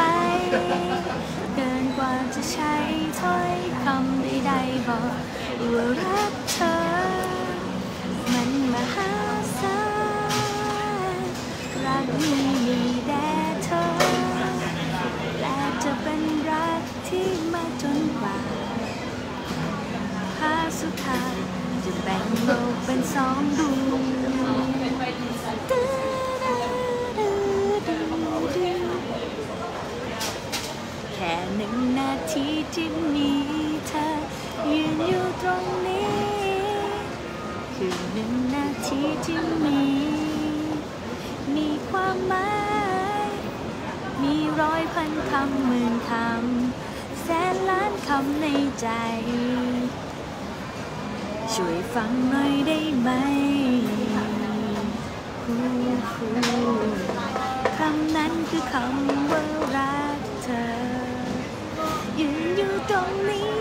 เกินกว่าจะใช้ถ้อยคำใดๆบอกว่ารักเธอ มันมหาศาลรักนี้มี ที่มาจนกว่าพาสุดทาจะแบ่งโลกเป็นสองดวงแค่หนึ่งนาทีที่มีเธอยืนอยู่ตรงนี้ คือหนึ่งนาทีที่มี มีความหมาย มีร้อยพันคำหมื่นคำ แสนล้านคำในใจ ช่วยฟังหน่อยได้ไหมฮู้ฮู้คำนั้นคือคำว่ารักเธอ ยืนอยู่ตรงนี้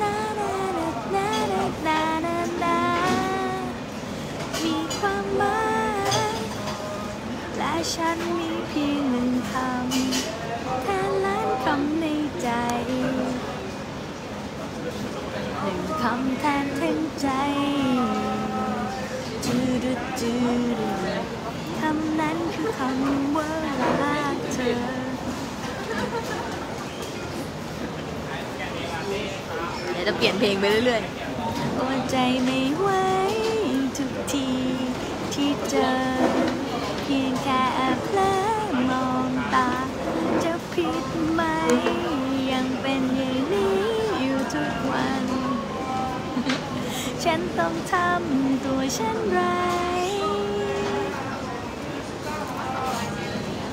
นานานานานานานามีความหมายและฉันมีเพียง คำในใจ หนึ่งคำแทนถึงใจจูดูจูดูคำนั้นคือคำว่ารักเธอเดี๋ยวจะเปลี่ยนเพลงไปเรื่อยๆอดใจไม่ไหวทุกทีที่เจอ เพียงแค่เพลอมองตาจะผิด ยังเป็นอย่างนี้อยู่ทุกวัน ฉันต้องทำตัวเช่นไร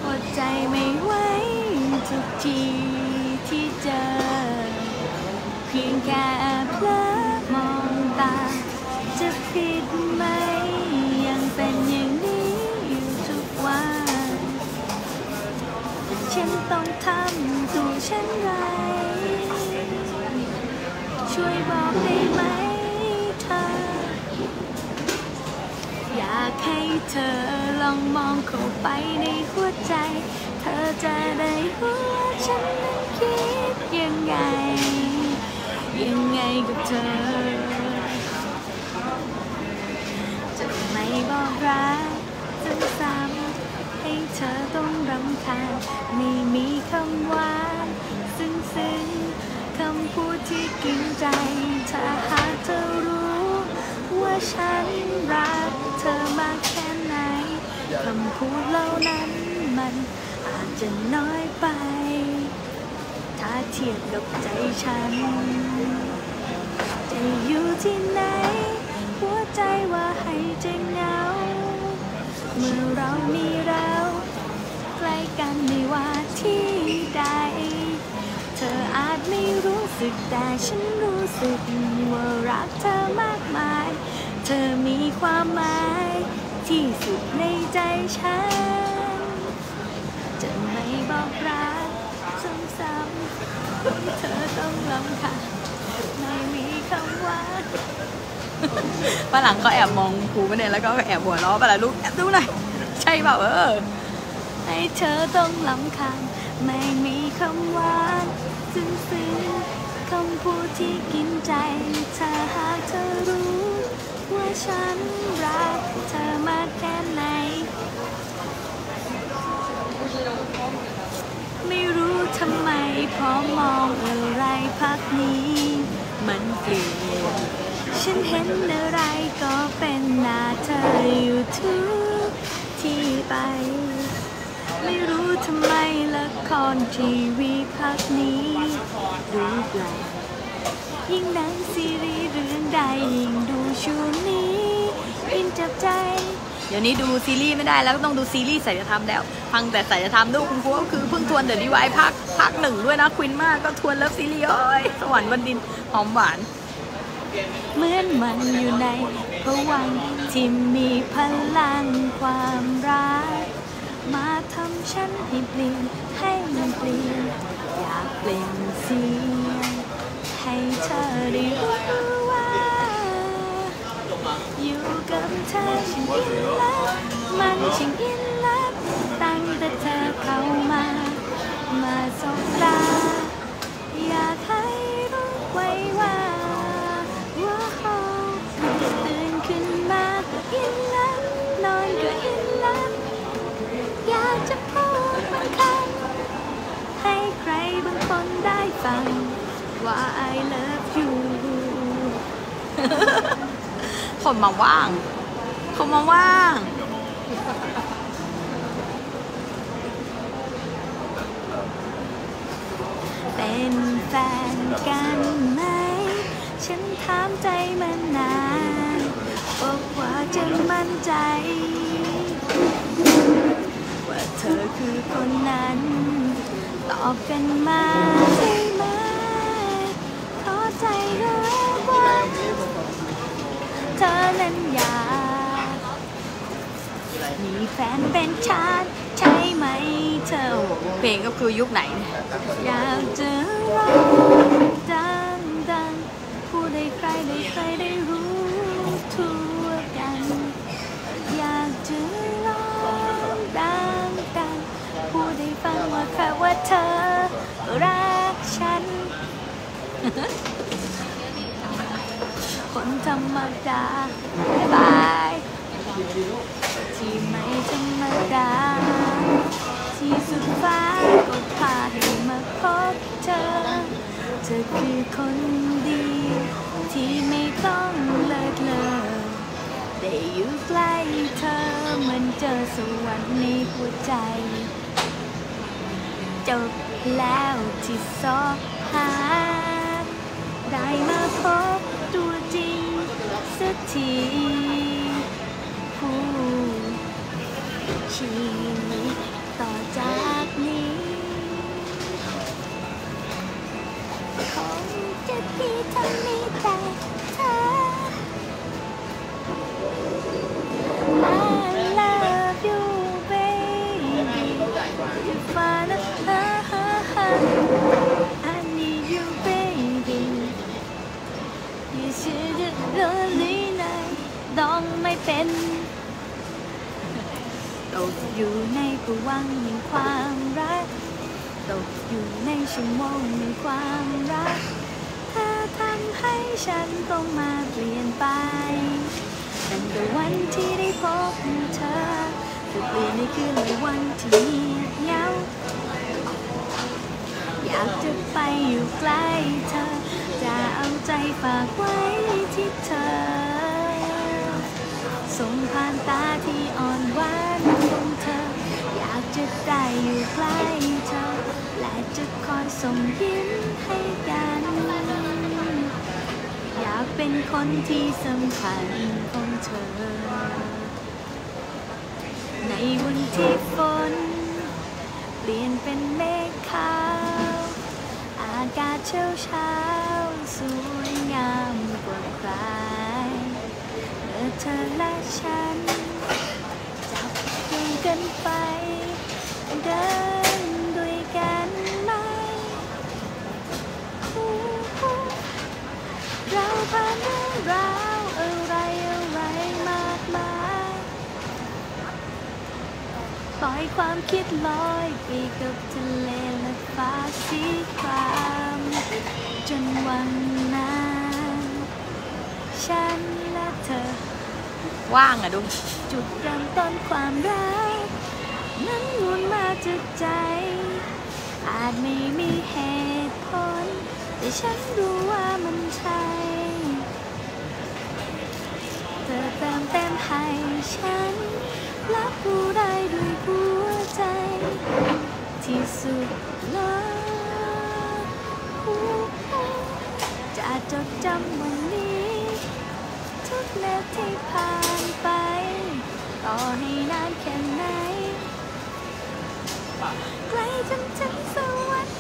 อดใจไม่ไหวทุกทีที่เจอ เพียงแค่เพลอมองตา จะผิดไหมยังเป็นอย่างนี้อยู่ทุกวัน ฉันต้องทำ ตันไร ช่วยบอกได้ไหมเธอ อยากให้เธอลองมองเข้าไปในหัวใจ เธอจะได้รู้ว่าฉันนั้นคิดยังไง ยังไงกับเธอ จะไม่บอกรักซ้ำๆให้เธอต้อง รำคาญไม่มีคำหวานซึ้งซึ้งคำพูดที่กินใจ ถ้าหากเธอรู้ ว่าฉันรักเธอมากแค่ไหนคำพูดเหล่านั้นมันอาจจะน้อยไป ถ้าเทียบกับใจฉัน จะอยู่ที่ไหน หัวใจว่าให้จเหงา เมื่อเรามีเรา กล้กันไม่ว่าที่ใด เธออาจไม่รู้สึกแต่ฉันรู้สึกว่ารักเธอมากมาย เธอมีความหมายที่สุดในใจฉัน จะไม่บอกรักซ้ำๆเธอต้องรำคาญไม่มีคำว่าฝรั่งก็แอบมองครูไปเนี่ยแล้วก็แอบหัวเราะไปละลูกแอบดูหน่อยใช่เปล่าเออ ให้เธอต้องลำคาญไม่มีคำหวานซึ้งซึ้งๆคำพูดที่กินใจถ้าหากเธอรู้ ว่าฉันรักเธอมากแค่ไหน ไม่รู้ทำไมพอมองอะไรพักนี้ มันเปลี่ยนฉันเห็นอะไรก็เป็นหน้าเธออยู่ทุกที่ไป ไม่รู้ทำไมละครทีวีพักนี้ดูแปลกยิ่งหนังซีรีส์เรื่องใดยิ่งดูช่วงนี้อินจับใจ เดี๋ยวนี้ดูซีรีส์ไม่ได้แล้วต้องดูซีรีส์ศิลธรรมแล้ว ฟังแต่ศิลธรรมดูคุณครูก็คือเพิ่งทวนเดอะดีวายภาคภาคหนึ่งด้วยนะ queen มากก็ทวน love series เอ้ยสวรรค์บนดินหอมหวานเหมือนมันอยู่ในพวังค์ที่มีพลังความรัก มาทำฉันให้เปลี่ยนให้มันเปลี่ยนอยากเปลี่ยนเสียงให้เธอได้รู้ว่า อยู่กับเธอฉันอินลับมันฉันอินลับตั้งแต่เธอเข้ามา มาสบตา ได้ฟังว่า I love you คนมาว่างคนมาว่างเป็นแฟนกันไหม ฉันถามใจมานานบอกว่าจะมั่นใจ ว่าเธอคือคนนั้น ตอบกันมาได้ไหมขอ ใจด้วยว่าเธอนั้นอยากมีแฟนเป็นชาติใช่ไหมเธอ เพลงก็คือยุคไหน อยากจะร้องดังดังผู้ใดใครได้ใครได้รู้ทั่วกัน อยากจะร้องดังดังผู้ใดฟังว่าแค่ว่าเธอรักฉัน คนธรรมดาบ๊ายบายที่ไม่ธรรมดา ที่สุดฟ้าก็พาให้มาพบเธอ เธอคือคนดี ที่ไม่ต้องเลิศเลอได้อยู่ใกล้เธอเหมือนเจอสวรรค์ในหัวใจจบแล้วที่สอบหา ได้มาพบตัวจริงสักทีผู้ชีวิตต่อจากนี้คงจะดีถ้ามีแต่เธอ I love you baby You find I need should have lonely night ต้องไม่เป็นตกอยู่ในภวังค์แห่งความรักตกอยู่ในชั่วโมงแห่งความรักเธอทำให้ฉันต้องมาเปลี่ยนไปตั้งแต่วันที่ได้พบเธอเธอเปลี่ยนในคืนในวันที่เงียบเหงาอยากจะไปอยู่ใกล้เธอ จะเอาใจฝากไว้ที่เธอ ส่งผ่านตาที่อ่อนหวานของเธอ อยากจะได้อยู่ใกล้เธอ และจะคอยส่งยิ้มให้กัน อยากเป็นคนที่สำคัญของเธอ ในวันที่ฝนเปลี่ยนเป็นเมฆขาวอากาศเช้าเช้า สวยงามกว่าใครเมื่อเธอและฉัน จับมือกันไป เดินด้วยกันไหมอู้หูเราผ่านเรื่องราวอะไรอะไรมากมายปล่อยความคิดลอยไปกับทะเลและฟ้าสีคราม จนวันนั้นฉันและเธอ ว่างอะดู จุดเริ่มต้นความรักนั้นวนมาจากใจ อาจไม่มีเหตุผล แต่ฉันรู้ว่ามันใช่เธอเติมเต็มให้ฉันรับรู้ได้ด้วยหัวใจ ที่สุดเลย จะจดจำวันนี้ ทุกนาทีผ่านไป ต่อให้นานแค่ไหนไกลจนถึงสวรรค์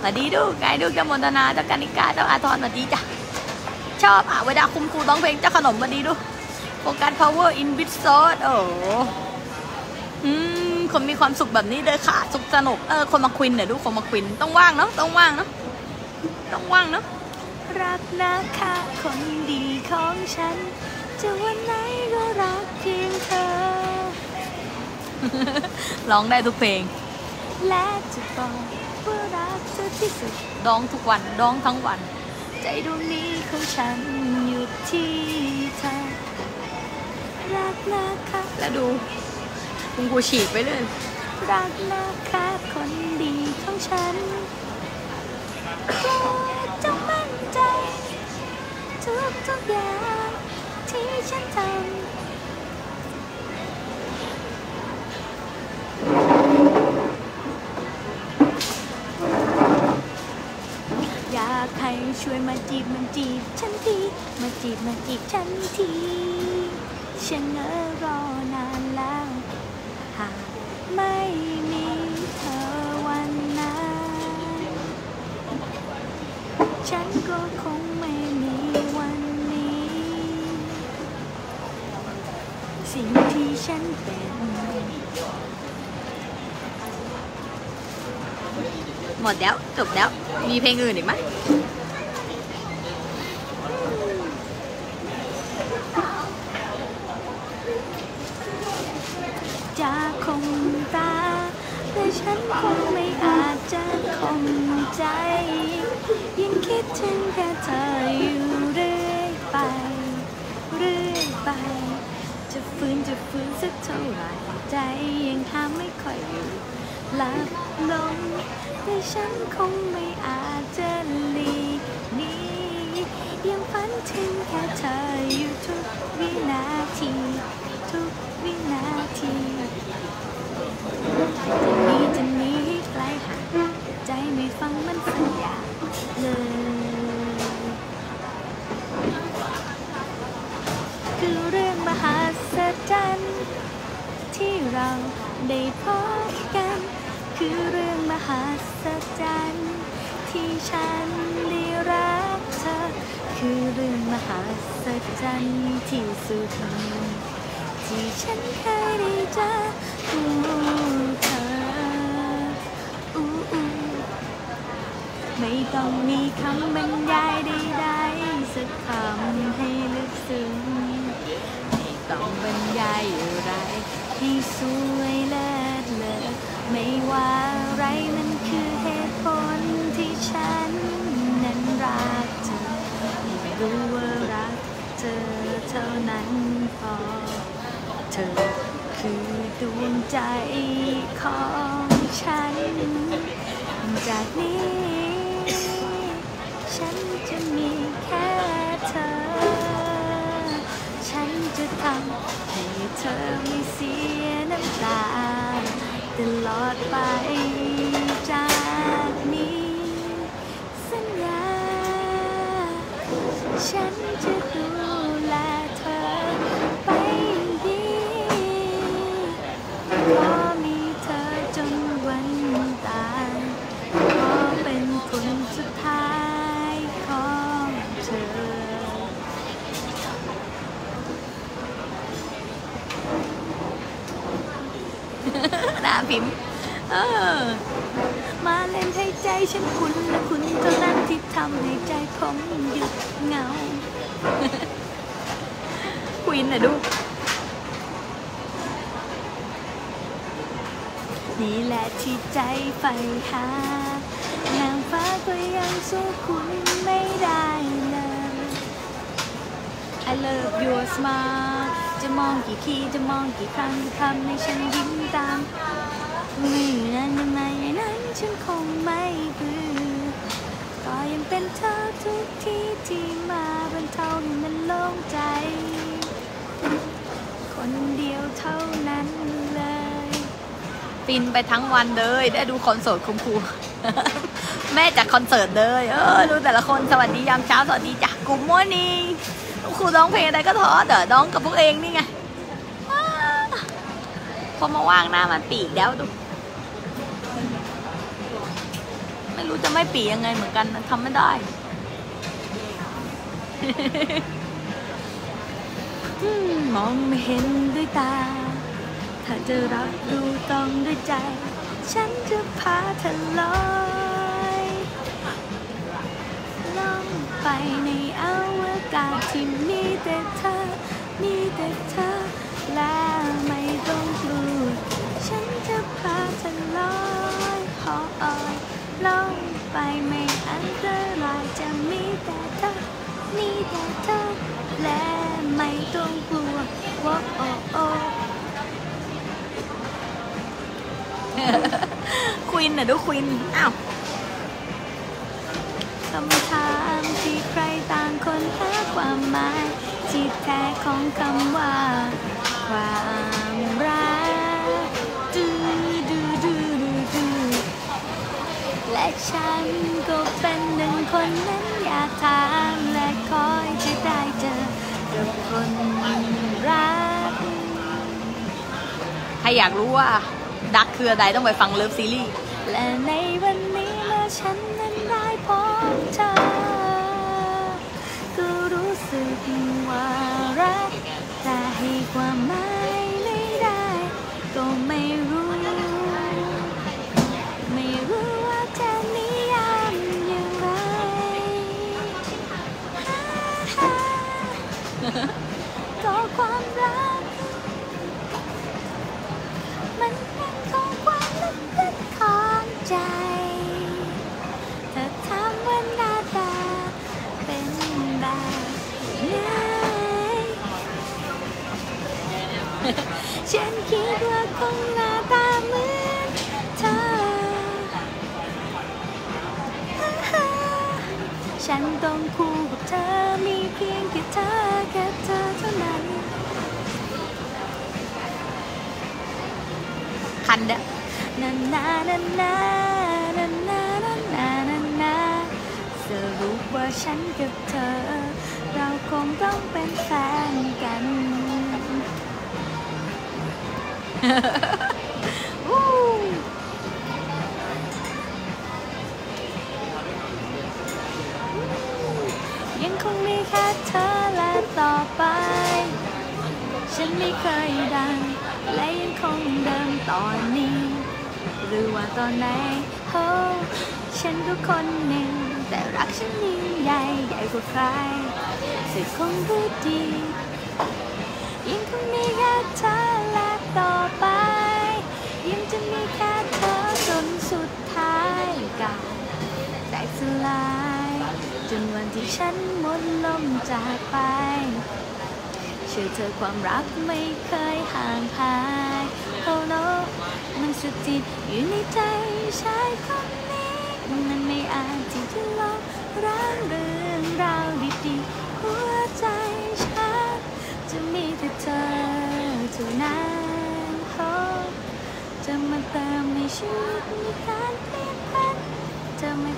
สวัสดีดูไกด์ดูแกมนตนาเจ้ากันิกาเจ้าอาทรสวัสดีจ้ะชอบอะเวลาคุมครูร้องเพลงเจ้าขนมสวัสดีดูโฟกัส power in bit s o s โอ้โอืม คนมีความสุขแบบนี้เลยค่ะ สุขสนุกเออคนมาควินเนี่ยดูคนมาควินต้องว่างเนาะต้องว่างเนาะต้องว่างเนาะรักนะคะคนดีของฉัน จะวันไหนก็รักเพียงเธอร้องได้ทุกเพลง และจะบอกว่ารักเธอที่สุดร้องทุกวันร้องทั้งวัน ใจดวงนี้ของฉันอยู่ที่เธอรักนะคะแล้วดู คุณกูฉีกไปเลย รักนะคะคนดีของฉันโปรดจงมั่นใจ ทุกทุกอย่างที่ฉันทำอยากให้ช่วยมาจีบมันจีบฉันที มาจีบมาจีบฉันที ฉันเนอรอนาน ไม่มีเธอวันนั้นฉันก็คงไม่มีวันนี้ สิ่งที่ฉันเป็น หมดแล้ว จบแล้ว มีเพลงอื่นอีกไหม สักเท่าไหร่ใจยังห้ามไม่ค่อยอยู่หลับลงแต่ฉันคงไม่อาจจะหลีกหนียังฝันถึงแค่เธออยู่ทุกวินาที ทุกวินาทีจะหนีจะหนีให้ไกลห่างใจไม่ฟังมันสัญญาเลย เราได้พบกัน คือเรื่องมหัศจรรย์ที่ฉันได้รักเธอ คือเรื่องมหัศจรรย์ที่สุด ที่ฉันเคยได้เจออู้เธอไม่ต้องมีคำบรรยายใดๆสักคำให้ลึกซึ้ง ไม่ต้องบรรยายอะไร ให้สวยเลิศเลอไม่ว่าอะไรมันคือเหตุผลที่ฉันนั้นรักเธอไม่รู้ว่ารักเธอเท่านั้นพอ เธอคือดวงใจของฉัน จากนี้ ฉันจะมีแค่เธอ จะทำให้เธอไม่เสียน้ำตาตลอดไปจากนี้ สัญญา ฉันจะดูแลเธอไปดี ขอมีเธอจนวันตาย ขอเป็นคนสุดท้ายของเธอ หน้าพิมพ์เออมาเล่นให้ใจฉันคุณและคุณเท่านั้นที่ทำให้ใจผมหยุดเงาควินน่ะดู นี่แหละที่ใจใฝ่หานางฟ้าก็ยังสู้คุณไม่ได้เลย I love your smile จะมองกี่ทีจะมองกี่ครั้งจะทำให้ฉันยิ้มตาม ไม่นั้นยังไงนั้นฉันคงไม่เบื่อก็ยังเป็นเธอทุกที่ที่มาบรรเทาให้มันโล่งใจ คนเดียวเท่านั้นเลยฟินไปทั้งวันเลย ได้ดูคอนเสิร์ตคุณครูแม่จากคอนเสิร์ตเลย เออ ดูแต่ละคนสวัสดียามเช้า สวัสดีจ้ะกลุ่มมัวนีคุณครูร้องเพลงอะไรก็ท้อเดี๋ยวน้องกับพวกเองนี่ไงพอมาว่างหน้ามันปีกแล้วดู รู้จะไม่ปียังไงเหมือนกันทำไม่ได้ มองไม่เห็นด้วยตา ถ้าจะรับรู้ต้องด้วยใจ ฉันจะพาเธอลอยล่องไปในอวกาศที่มีแต่เธอ มีแต่เธอ และไม่ต้องกลัวฉันจะพาเธอลอยหออย ล่องไปไม่อันตรายจะมีแต่เธอมีแต่เธอและไม่ต้องกลัวว่าโอ้โอ้ควินน่ะดูควินอ้าวคำถามที่ใครต่างคนหาความหมายที่แท้ของคำว่า ความรัก และฉันก็เป็นหนึ่งคนนั้นอยากถามและคอยจะได้เจอกับคนรักใครอยากรู้ว่าดักคืออะไรต้องไปฟังเลิฟซีรีส์และในวันนี้เมื่อฉันนั้นได้พบเธอ ฉันคิดว่าคงหน้าตาเหมือนเธอฉันต้องคู่กับเธอมีเพียงแค่เธอแค่เธอเท่านั้นคันเด้อนานานานานานานานานานาสรุปว่าฉันกับเธอ เราคงต้องเป็นแฟนกัน ยังคงมีแค่เธอและต่อไป ฉันไม่เคยดัง และยังคงเดิมตอนนี้ หรือว่าตอนไหนโอ้ฉันก็คนหนึ่ง แต่รักฉันยิ่งใหญ่ใหญ่กว่าใครสึกคงรู้ดี สลาย จนวันที่ฉันหมดลมจากไป เชื่อเธอความรักไม่เคยห่างหาย Oh no มันสุดจิตอยู่ในใจชายคนนี้ มันไม่อาจที่จะลบร้างเรื่องราวดีๆหัวใจฉันจะมีแต่เธอเท่านั้นจะมาเติมในชีวิตมีการเปลี่ยน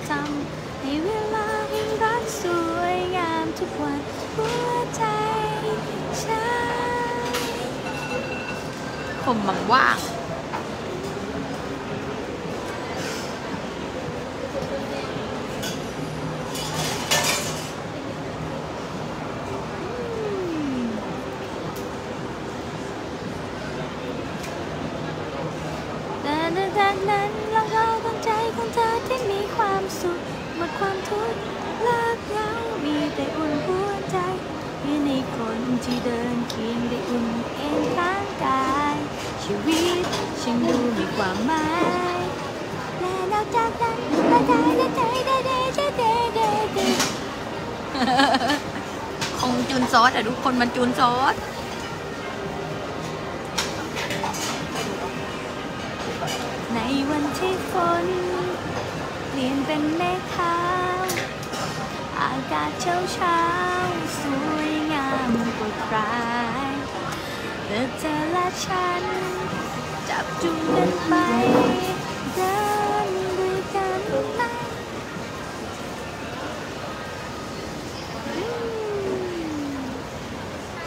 จำให้เวลาแห่งรักสวยงามทุกวันหัวใจฉันผมบังว่าง กินได้อุ่นเอ็นร่างกาย ชีวิตฉันดูมีความหมายและนอกจากนั้นมาได้ได้ได้ได้ได้ได้ได้ได้ได้คงจูนซอสอะทุกคนมันจูนซอสในวันที่ฝนเปลี่ยนเป็นเมฆขาว อากาศเช้าเช้าสวย งามกว่าใครแต่เธอและฉัน จับจูงกันไปเดินด้วยกันไป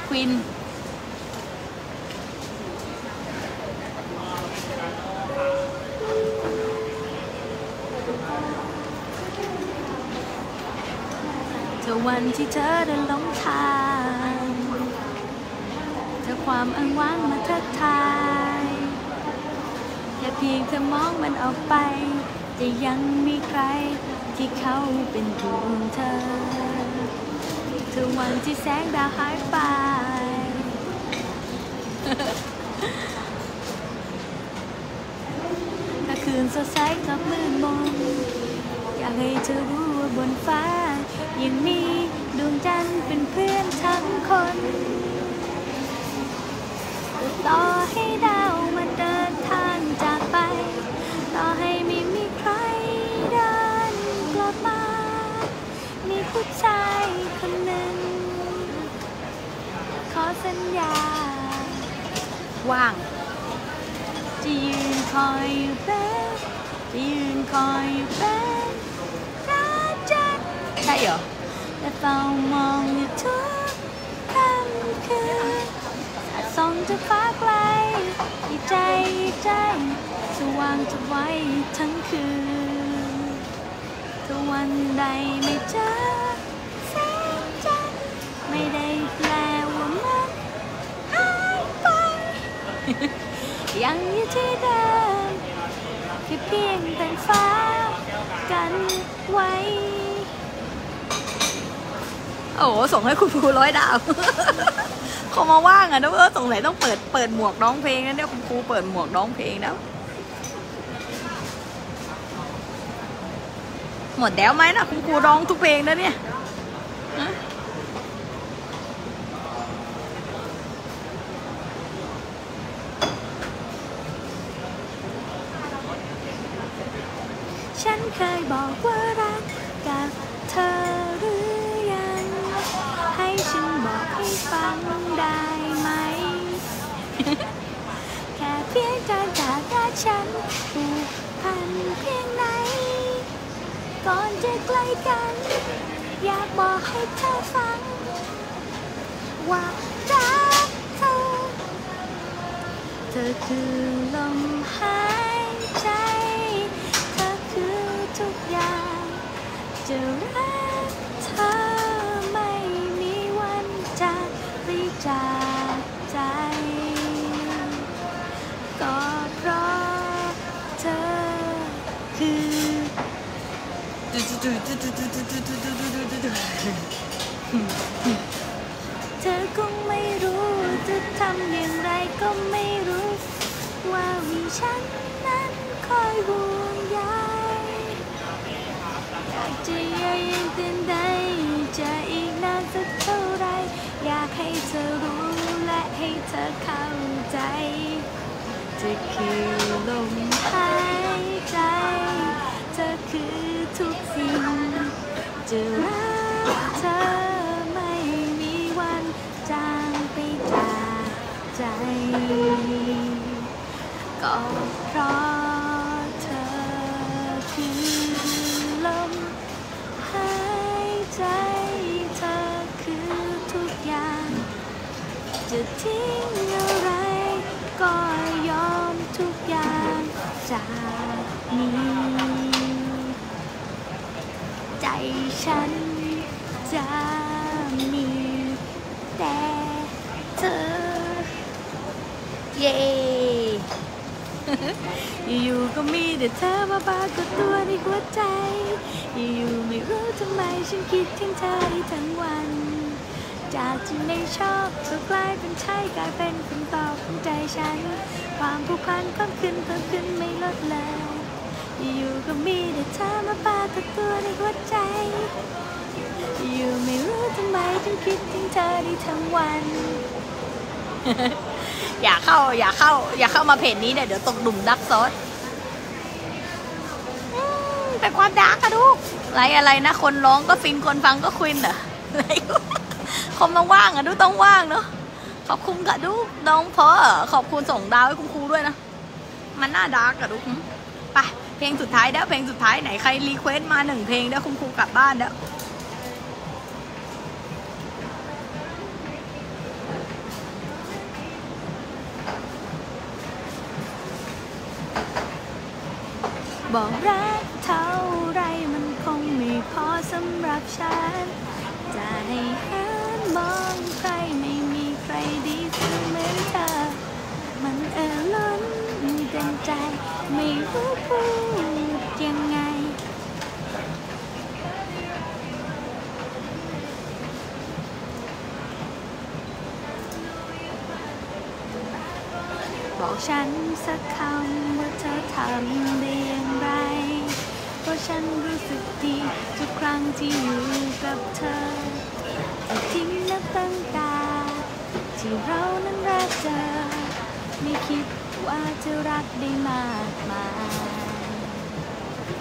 ควินวันที่เธอเดินลงทาง ความอ้างว้างมาทักทาย แค่เพียงเธอมองมันออกไป จะยังมีใครที่เขาเป็นดวงเธอเธอวันที่แสงดาวหายไป ถ้าคืนสดใสกับมืดมนอยากให้เธอรู้ว่าบนฟ้า ยังมีดวงจันทร์เป็นเพื่อนทั้งคน ต่อให้ดาวมันเดินทางจากไป ต่อให้ไม่มีใครเดินกลับมา มีผู้ชายคนหนึ่ง ขอสัญญา ว่าง จะยืนคอยอยู่เป็นจะยืนคอยอยู่เป็นรักจันใช่เหรอและเฝ้ามองอยู่ทุกค่ำคืน ส่องจะฟ้าไกลอีใจอีใจสว่างจะไว้ทั้งคืนถ้าวันใดไม่เจอแสงจันทร์ไม่ได้แปลว่ามันหายไป ยังอยู่ที่เดิมแค่เพียงแต่ฟ้ากันไว้ โอ้โหส่งให้คุณครูร้อยดาว เขามาว่างอะนะเออสงสัยต้องเปิดเปิดหมวกร้องเพลงนะเนี่ยคุณครูเปิดหมวกร้องเพลงแล้วหมดแล้วไหมนะคุณครูร้องทุกเพลงนะเนี่ยฉันเคยบอกว่ารักกับเธอ ฟังได้ไหม แค่เพียงเธอจากรักฉันผูกพันเพียงไหน ก่อนจะใกล้กัน อยากบอกให้เธอฟัง ว่ารักเธอ เธอคือลมหายใจ เธอคือทุกอย่างจะรัก เธอคงไม่รู้ จะทำอย่างไรก็ไม่รู้ ว่าวิฉันนั้นคอยห่วงใยอยากจะเยืนยันเตือนใดจะอีกนานสักเท่าไร อยากให้เธอรู้และให้เธอเข้าใจเธอคือลมหาย จะรักเธอไม่มีวันจางไปจากใจ ก็เพราะเธอคือลมหายใจ เธอคือทุกอย่าง จะทิ้งอะไรก็ยอมทุกอย่างจากนี้ ใจฉันจะมีแต่เธอ เย้อยู่ๆก็มีแต่เธอมาปรากฏตัวในหัวใจ อยู่ๆไม่รู้ทำไมฉันคิดถึงเธอได้ทั้งวัน จากที่ไม่ชอบก็กลายเป็นใช่กลายเป็นคำตอบของใจฉัน ความผูกพันเพิ่มขึ้นเพิ่มขึ้นไม่ลดเลย อยู่ก็มีแต่เธอมาปากฏตัวในหัวใจ อยู่ไม่รู้ทำไมถึงคิดถึงเธอได้ทั้งวัน อย่าเข้าอย่าเข้า อย่าเข้ามาเพจนี้เดี๋ยวเดี๋ยวตกหลุมดักซอสเป็นความดักอะลูกไรอะไรนะ คนร้องก็ฟินคนฟังก็ควินเหรอะไรคอมต้องว่างอะดูต้องว่างเนาะขอบคุณกับลูน้องพอขอบคุณส่งดาวให้คุณครูด้วยนะ มันน่าดักกับลูกไป เพลงสุดท้ายเด้อเพลงสุดท้ายไหนใครรีเควสต์มาหนึ่งเพลงเด้อคุณครูกลับบ้านเด้อบอกรักเท่าไรมันคงไม่พอสำหรับฉัน จะให้หันมองใครไม่มีใครดีเสมือนเธอ มันเออล้นเต็มใจ ไม่รู้พูดยังไง บอกฉันสักคำว่าเธอทำได้อย่างไร เพราะฉันรู้สึกดีทุกครั้งที่อยู่กับเธอทิ้งนับตั้งตา ที่เรานั้นรักเจอไม่คิด ว่าจะรักได้มากมาย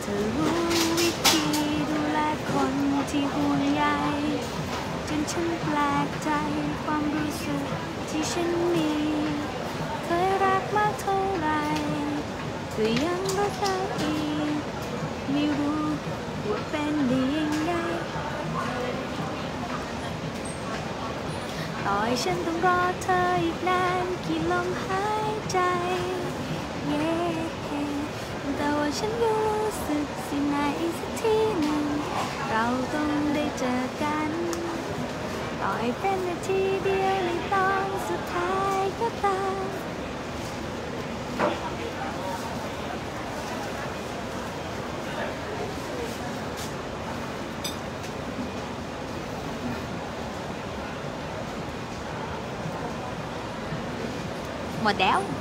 เธอรู้วิธีดูแลคนที่ห่วงใยจนฉันแปลกใจความรู้สึกที่ฉันมี เคยรักมากเท่าไหร่ก็ยังรักเธออีกไม่รู้ว่าเป็นด้ยังไงต่อให้ฉันต้องรอเธออีกนานกี่ลมหาย ใจเย้แต่ว่าฉันก็รู้สึกสิในอีกสักทีหนึ่งเราต้องได้เจอกันต่อให้เป็นนาทีเดียวในตอนสุดท้ายก็ตามหมดแล้วขอ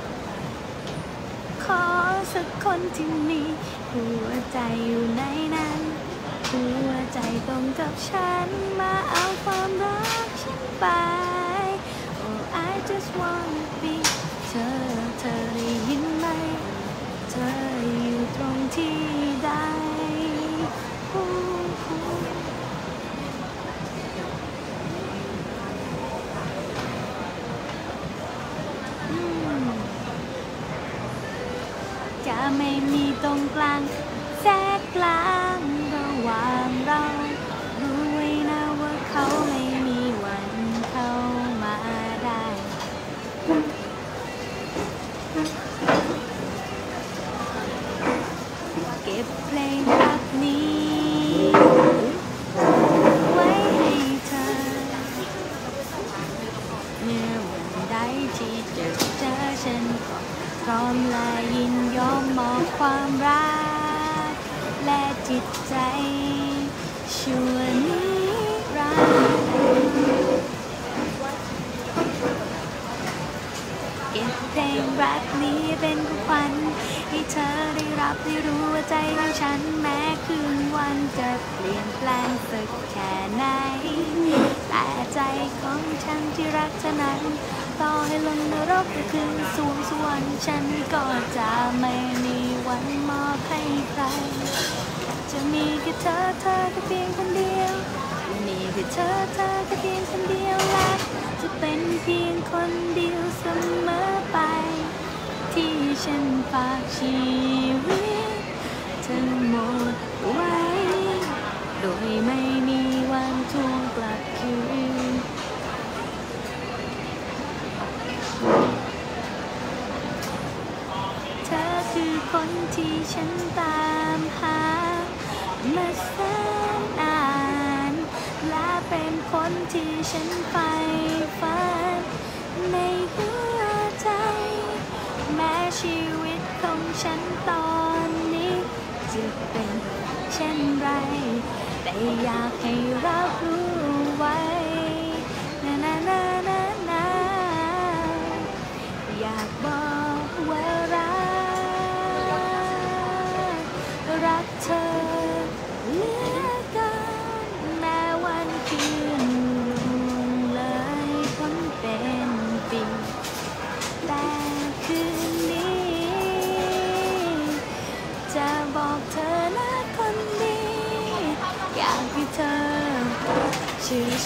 สักคนที่มีหัวใจอยู่ในนั้น หัวใจตรงกับฉันมาเอาความรักฉันไป Oh I just wanna be เธอเธอได้ยินไหม เธออยู่ตรงที่ใด ไม่มีตรงกลางแทรกกลางระหว่างเรา รู้ไว้นะว่าเขาไม่มีวันเข้ามาได้ เก็บเพลงรักนี้ ไว้ให้เธอ เมื่อวันใดที่เจอเจอฉันก็ พร้อมและยินยอมมอบความรัก และจิตใจชั่วนิรันดร์เก็บเพลงรักนี้เป็นของขวัญให้เธอได้รับได้รู้ว่าใจของฉันแม้คืนวันจะเปลี่ยนแปลงสักแค่ไหน แต่ใจของฉันที่รักเธอนั้น ต่อให้ลงนรกก็คือสวงสวรรค์ฉันก็จะไม่มีวันมอบให้ใคร จะมีแค่เธอเธอแค่เพียงคนเดียว มีแค่เธอเธอแค่เพียงคนเดียวและจะเป็นเพียงคนเดียวเสมอไป ที่ฉันฝากชีวิตทั้งหมดไว้ โดยไม่มี ทวงกลับคืนเธอคือคนที่ฉันตามหามาแสนนานและเป็นคนที่ฉันใฝ่ฝันในหัวใจ แม้ชีวิตของฉันตอนนี้จะเป็นเช่นไร แต่อยากให้รับรู้ไว้นานานานานาอยากบอก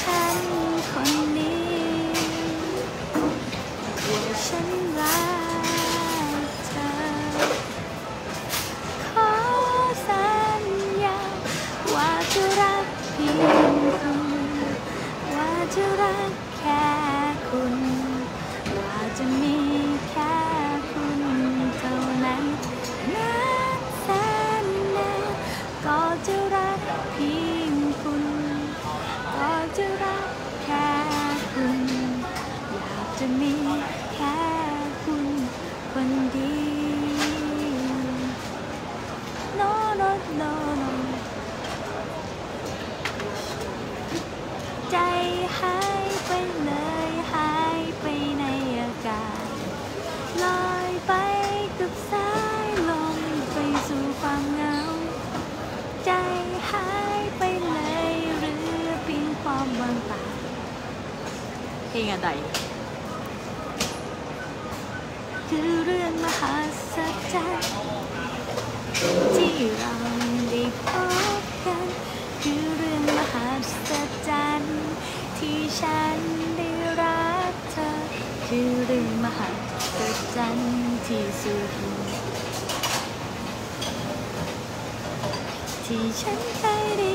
อ ใดคือเรื่องมหาสัรจ์ที่เราได้พบกัน คือเรื่องมหาสัรจ์ที่ฉันได้รักเธอ คือเรื่องมหาสัรจ์ที่สุดที่ฉันเคยได้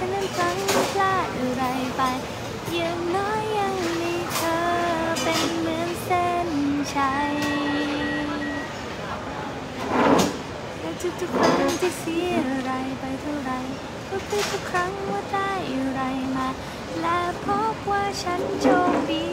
ฉันนั้นฟังพลาดอะไรไปอย่างน้อยยังมีเธอเป็นเหมือนเส้นชัยและทุกๆครั้งที่เสียอะไรไปเท่าไรก็ทุกครั้งว่าได้อะไรมา และพบว่าฉันโชคดี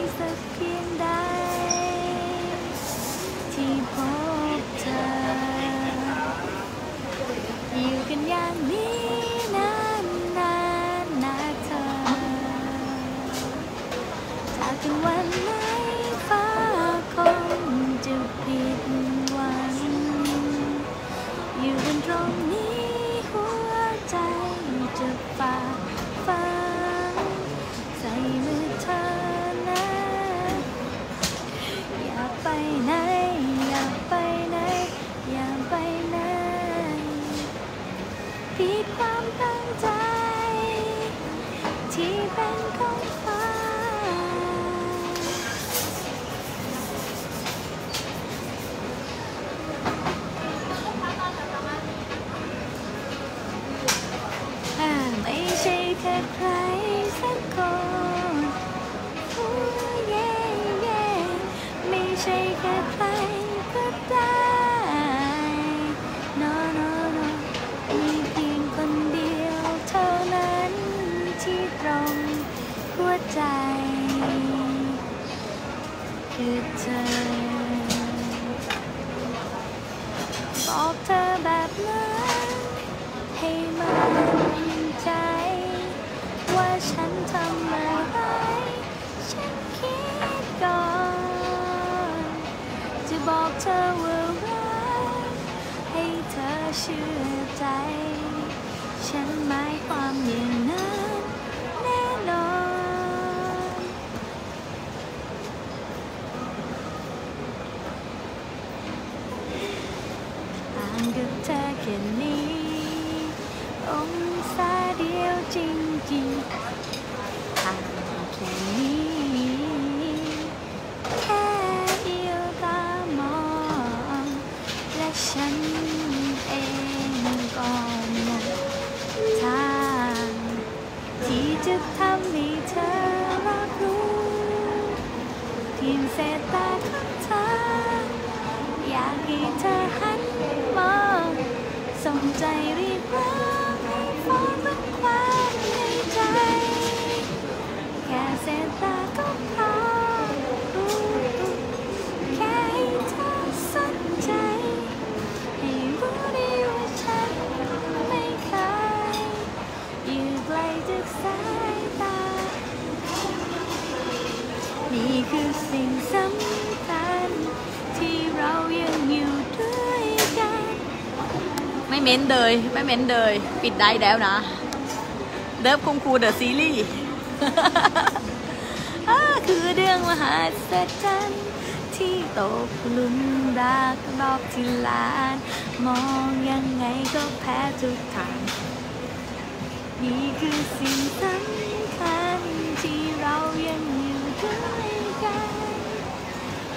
้นเดยไม่เม้นเลยปิดได้แล้วนะ เดิฟคุงคูเดอะซีรีส์คือเรื่องมหาศจรรย์ที่ตกหลุมรักรอบที่ลาน มองยังไงก็แพ้ทุกทางนี่คือสิ่งสำคัญที่เรายังอยู่ด้วยกัน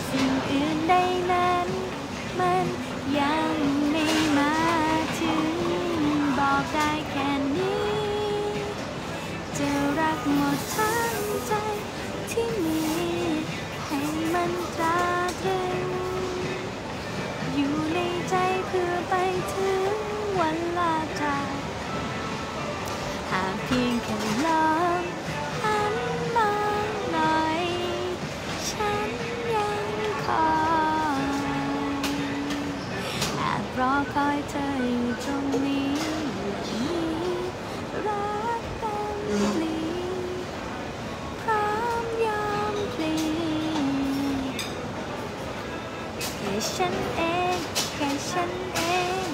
สิ่งอื่นใดนั้น พียงแค่ลองหันมองหน่อย ฉันยังคอยแอบรอคอยเธออยู่ตรงนี้มีรักเต็มปลีพร้อมยอมพลีแค่ฉันเองแค่ฉันเอง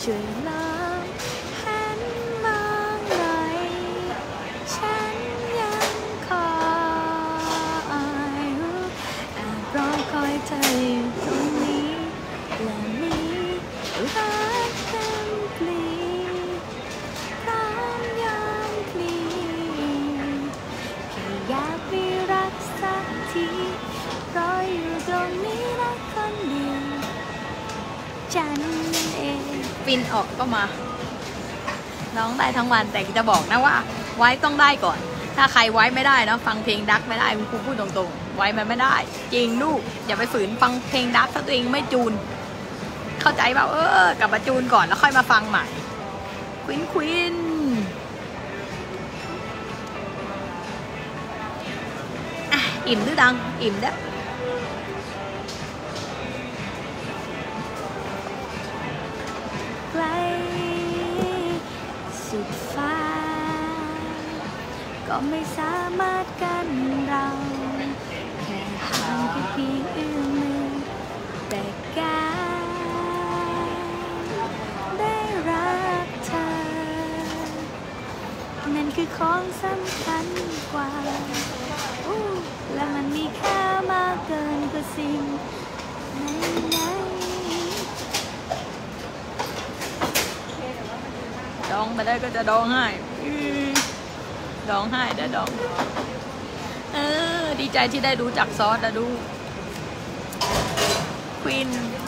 ช่วยลอง องปินออกก็มาน้องได้ทั้งวันแต่จะบอกนะว่า ไว้ต้องได้ก่อน ถ้าใครไว้ไม่ได้นะฟังเพลงดักไม่ได้คุณครูพูดตรงๆ ไว้มันไม่ได้ จริงลูกอย่าไปฝืนฟังเพลงดักถ้าตัวเองไม่จูน เข้าใจเปล่าเออกลับมาจูนก่อนแล้วค่อยมาฟังใหม่ ควินควินอิ่มหรือดังอิ่มเด้อ ก็ไม่สามารถกันเรา แค่ห่างแค่เพียงเอื้อมมือ แต่การได้รักเธอ นั่นคือของสำคัญกว่า และมันมีค่ามากเกินกว่าสิ่งไหนๆดองไปได้ก็จะดองให้ ดองให้ได้ดอง เออ ดีใจที่ได้รู้จักซอสนะดูควินฉัน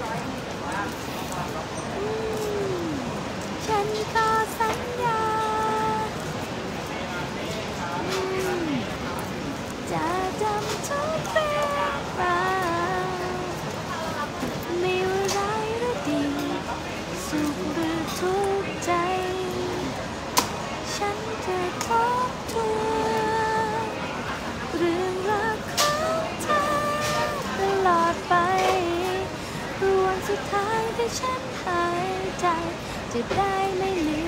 ท้ายที่ฉันหายใจ จะได้ไม่ลืม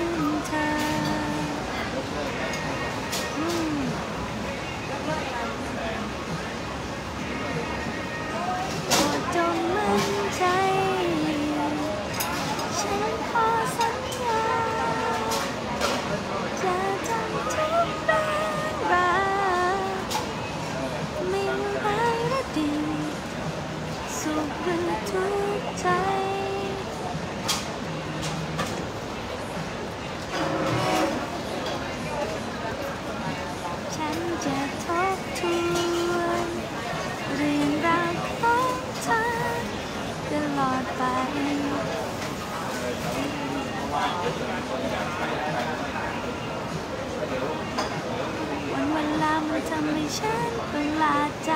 ฉันประหลาดใจ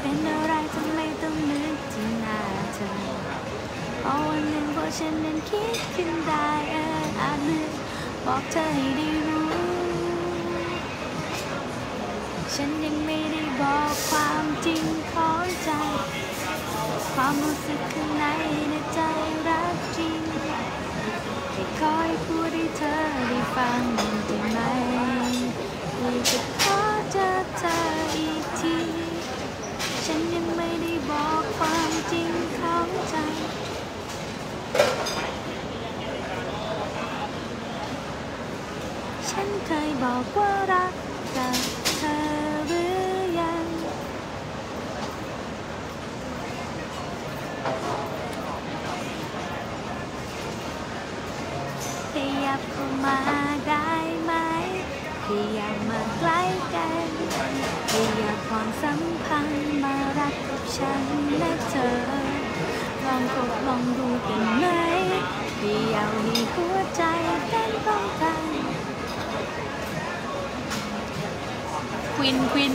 เป็นอะไรทำไมต้องนึกถึงหน้าเธอพอวันหนึ่งพอฉันนั้นคิดขึ้นได้เอออาจนึกบอกเธอให้ได้รู้ ฉันยังไม่ได้บอกความจริงของใจ ความรู้สึกข้างในในใจรักจริงแค่คอยพูดให้เธอได้ฟังได้ไหม เคยบอกว่ารักกับเธอหรือยัง ขยับเข้ามาได้ไหม ขยับมาใกล้กัน ขยับความสัมพันธ์มารักกับฉันและเธอ ลองกดลองดูกันไหมพี่เอาในหัวใจเต้นต้องการ วินควิน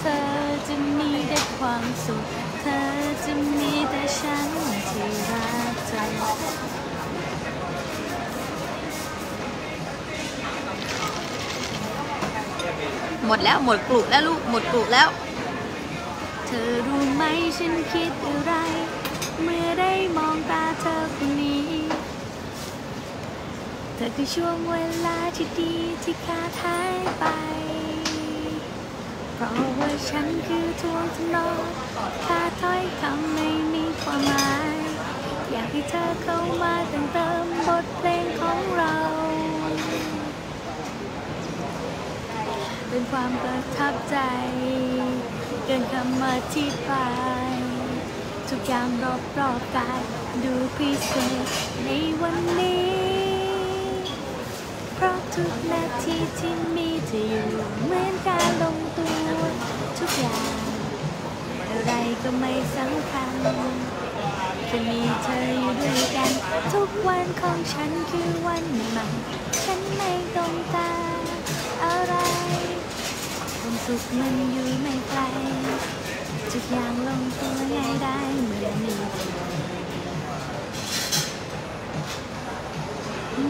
เธอจะมีแต่ความสุข เธอจะมีแต่ฉันที่รักเธอหมดแล้วหมดกลุ่แล้วลูกหมดกลุ่แล้ว เธอรู้ไหมฉันคิดอะไร เมื่อได้มองตาเธอคนนี้ เธอคือช่วงเวลาที่ดีที่ขาดหายไป เพราะว่าฉันคือทวงทนองถ้าถ้อยคำไม่มีความหมาย อยากให้เธอเข้ามาเติมเติมบทเพลงของเรา เป็นความประทับใจ เกินคำอธิบายทุกอย่างรอบรอบๆกายดูพิเศษในวันนี้ เพราะทุกนาทีที่มีเธออยู่เหมือนการลงตัวทุกอย่าง อะไรก็ไม่สำคัญแค่มีเธออยู่ด้วยกัน ทุกวันของฉันคือวันใหม่ฉันไม่ต้องกาอะไรความสุขมันอยู่ไม่ไกลทุกอย่างลงตัวง่ายได้เมื่อมีเธออื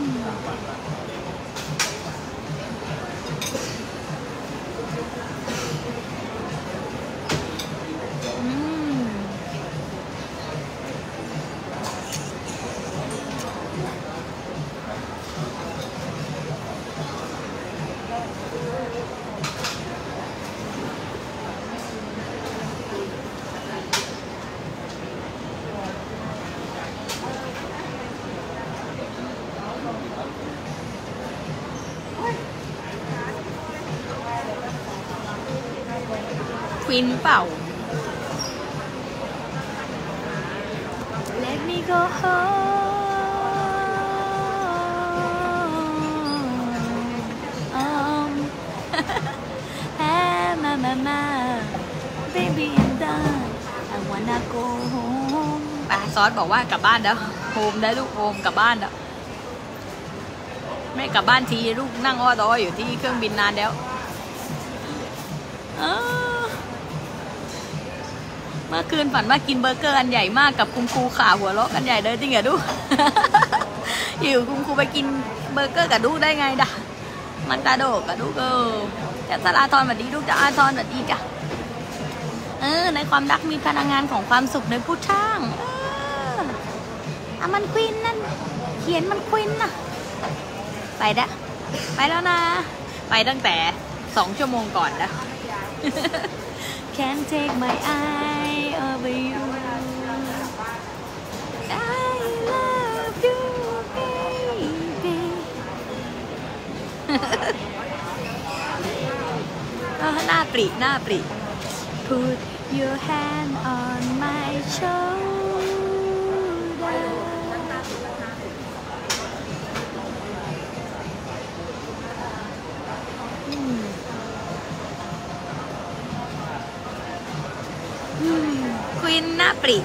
นเปล่า Let me go home um, hey, ma, ma, ma, baby I'm done I wanna go home อะซอสบอกว่ากลับบ้านแล้วโฮมได้ลูกโฮมกลับบ้านแล้วไม่กลับบ้านทีลูกนั่งอ้อดออยู่ที่เครื่องบินนานแล้ว เมื่อคืนฝันว่ากินเบอร์เกอร์อันใหญ่มากกับคุณครูขาหัวเราะกันใหญ่เลยจริงเหรอดูอยู่คุณครูไปกินเบอร์เกอร์กับดูได้ไงด่ะมันตาโดกกับดูเออแต่สลาทอนสวัสดีลูกจะอาทอนสวัสดีจ้ะเออ ในความรักมีพลังงานของความสุขในผู้ช่างเอออะมันควินนั่นเขียนมันควินน่ะ ไปละไปแล้วนะ ไปตั้งแต่สองชั่วโมงก่อนแล้ว Can't take my eyes หน้าปริหน้าปริ Put your hand on my shoulder อืมอืมควินหน้าปริ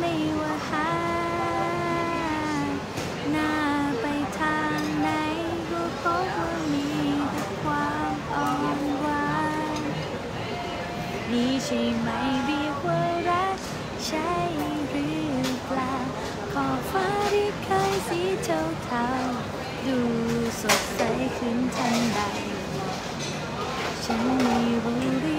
ไม่ว่าหาหน้าไปทางไหนก็พบว่ามีแต่ความอ่อนหวานนี้ใช่ไหมเรียกว่ารักใช่หรือเปล่าขอบฟ้าที่เคยสีเทาเทาๆดูสดใสขึ้นทันใดฉันไม่รู้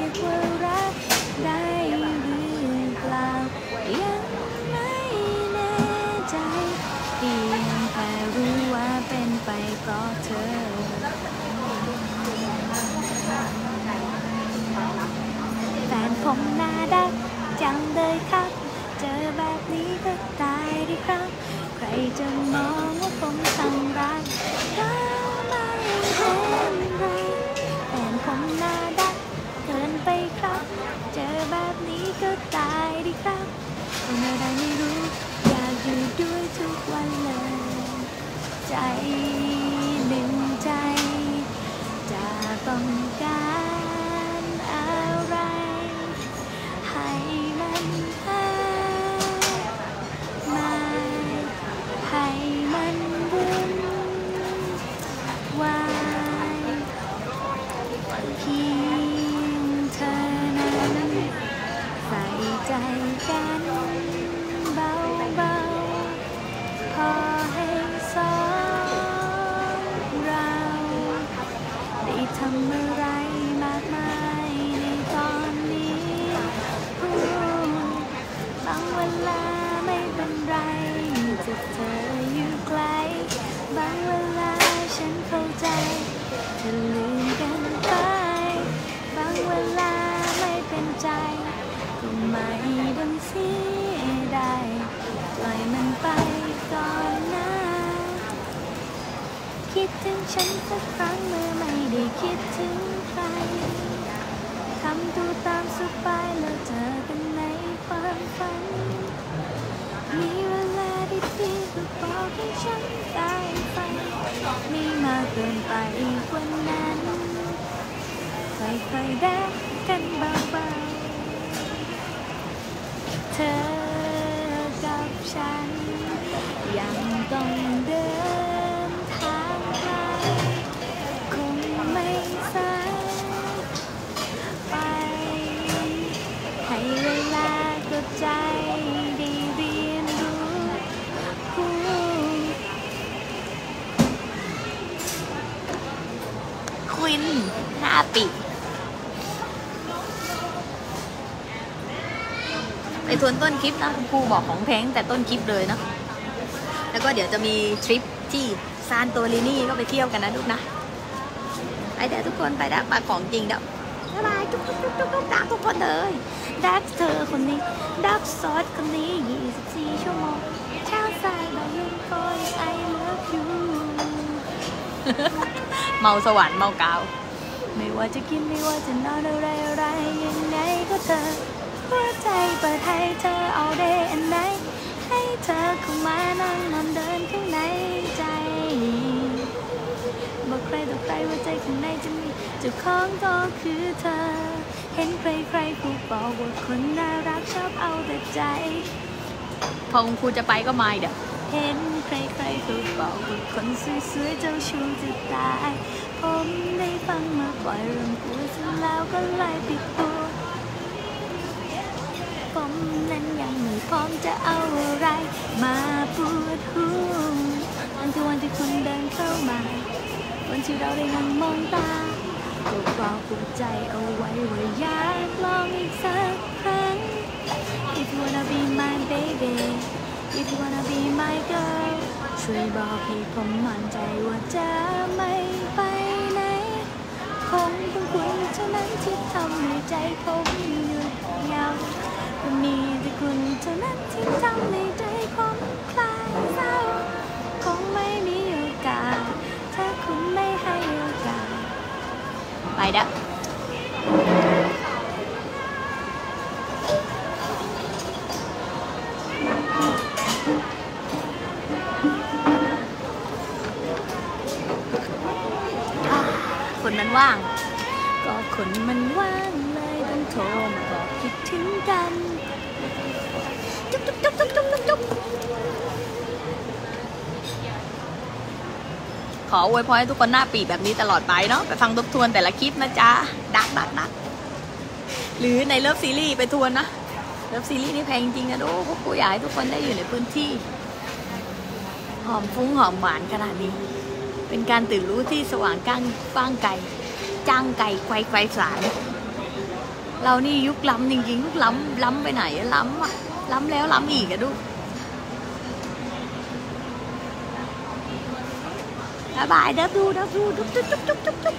วินหน้าปิไปทวนต้นคลิปนะคุณครูบอกของแพงแต่ต้นคลิปเลยเนาะแล้วก็เดี๋ยวจะมีทริปที่ซานโตลินีก็ไปเที่ยวกันนะลูกนะไปเดี๋ยวทุกคนไปแล้วมาของจริงเดี๋ยวบ๊ายบายทุกทุกทุกทุกทุกดักทุกคนเลยดักเธอคนนี้ดักซอสคนนี้ 24 ชั่วโมงเช้าสายบ่ายเย็นคอย I love you เมาสวรรค์เมากาว ไม่ว่าจะกินไม่ว่าจะนอนอะไรอะไรยังไงก็เธอหัวใจเปิดให้เธอ all day and night ให้เธอเข้ามานั่งนอนเดินข้างในใจบอกใครต่อใครว่าใจข้างในจะมีเจ้าของก็คือเธอ เห็นใครใครๆพูบอกว่าคนน่ารักชอบเอาแต่ใจ พอคุณครูจะไปก็มาเดี๋ยว เห็นใครๆพูดบอกว่าคนสวยๆเจ้าชู้จะตาย ผมได้ฟังมาบ่อยเรื่องกลัวฉันแล้วก็เลยปิดตัวผมนั้นยังไม่พร้อมจะเอาอะไร มาปวดหัววันที่วันที่คุณเดินเข้ามา วันที่เราได้นั่งมองตาก็บอกหัวใจเอาไว้ว่าอยากลองอีกสักครั้ง If you wanna be my baby If you wanna be my girl ช่วยบอกให้ผมมั่นใจว่าจะไม่ไปไหน คงเป็นคุณเท่านั้นที่ทำให้ใจผมหยุดเงาก็มีแต่คุณเท่านั้นที่ทำให้ใจผมคลายเศร้า คงไม่มีโอกาส ถ้าคุณไม่ให้โอกาส ไปเด้อ มันว่าง ก็คนมันว่างเลยต้องโทรมาบอกคิดถึงกันจุ๊บจุ๊บจุ๊บจุ๊บจุ๊บจุ๊บขออวยพรให้ทุกคนหน้าปีแบบนี้ตลอดไปเนาะไปฟังทบทวนแต่ละคลิปนะจ๊ะ ดักดักดักหรือในเลิฟซีรีส์ไปทวนนะ เลิฟซีรีส์นี่แพงจริงนะดูพวกกูอยากให้ทุกคนได้อยู่ในพื้นที่ หอมฟุ้งหอมหวานขนาดนี้ เป็นการตื่นรู้ที่สว่างก้างฟ้างไก่จ้างไก่ไกวไกวสารเรานี่ยุคล้ำจริงๆยุคล้ำล้ำไปไหนล้ำอะล้ำแล้วล้ำอีกอะดูบายบายเด้อดูเด้อดูจุ๊บจุ๊บจุ๊บจุ๊บจุ๊บ